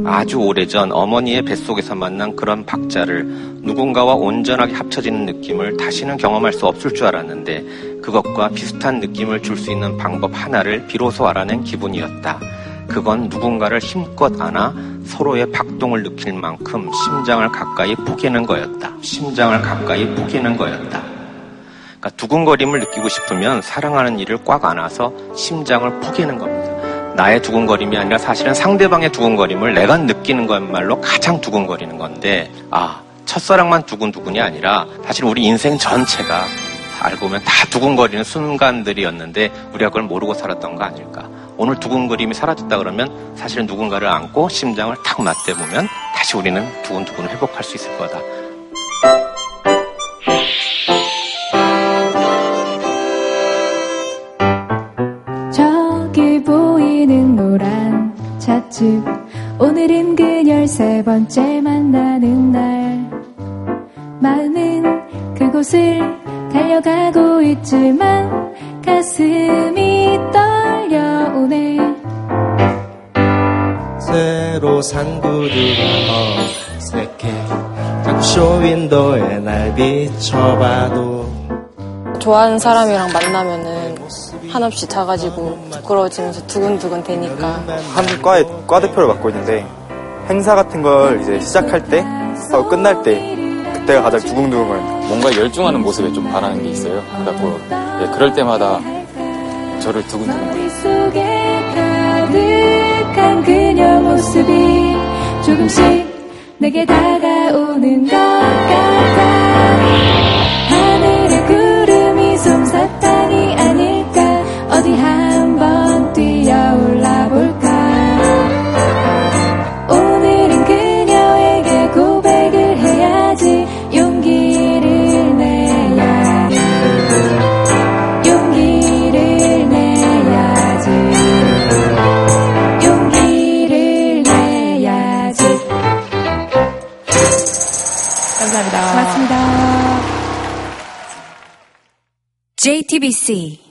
아주 오래전 어머니의 뱃속에서 만난 그런 박자를 누군가와 온전하게 합쳐지는 느낌을 다시는 경험할 수 없을 줄 알았는데 그것과 비슷한 느낌을 줄 수 있는 방법 하나를 비로소 알아낸 기분이었다. 그건 누군가를 힘껏 안아 서로의 박동을 느낄 만큼 심장을 가까이 포기는 거였다. 심장을 가까이 포기는 거였다. 그러니까 두근거림을 느끼고 싶으면 사랑하는 이를 꽉 안아서 심장을 포기는 겁니다. 나의 두근거림이 아니라 사실은 상대방의 두근거림을 내가 느끼는 것말로 가장 두근거리는 건데, 아, 첫사랑만 두근두근이 아니라 사실 우리 인생 전체가 알고 보면 다 두근거리는 순간들이었는데 우리가 그걸 모르고 살았던 거 아닐까. 오늘 두근거림이 사라졌다 그러면 사실은 누군가를 안고 심장을 탁 맞대보면 다시 우리는 두근두근 회복할 수 있을 거다. 세 번째 만나는 날 마음은 그곳을 달려가고 있지만 가슴이 떨려오네. 새로 산 구두가 어색해. 자꾸 쇼윈도에 날 비춰봐도 좋아하는 사람이랑 만나면은 한없이 작아지고 부끄러워지면서 두근두근 되니까. 한 과의 과 대표를 맡고 있는데 행사 같은 걸 이제 시작할 때 하고 끝날 때 그때가 가장 두근두근거려요. 뭔가 열중하는 모습에 좀 바라는 게 있어요. 그래갖고 예, 그럴 때마다 저를 두근두근 속에 가득한 그녀 모습이 조금씩 내게 다가오는 것 같아 JTBC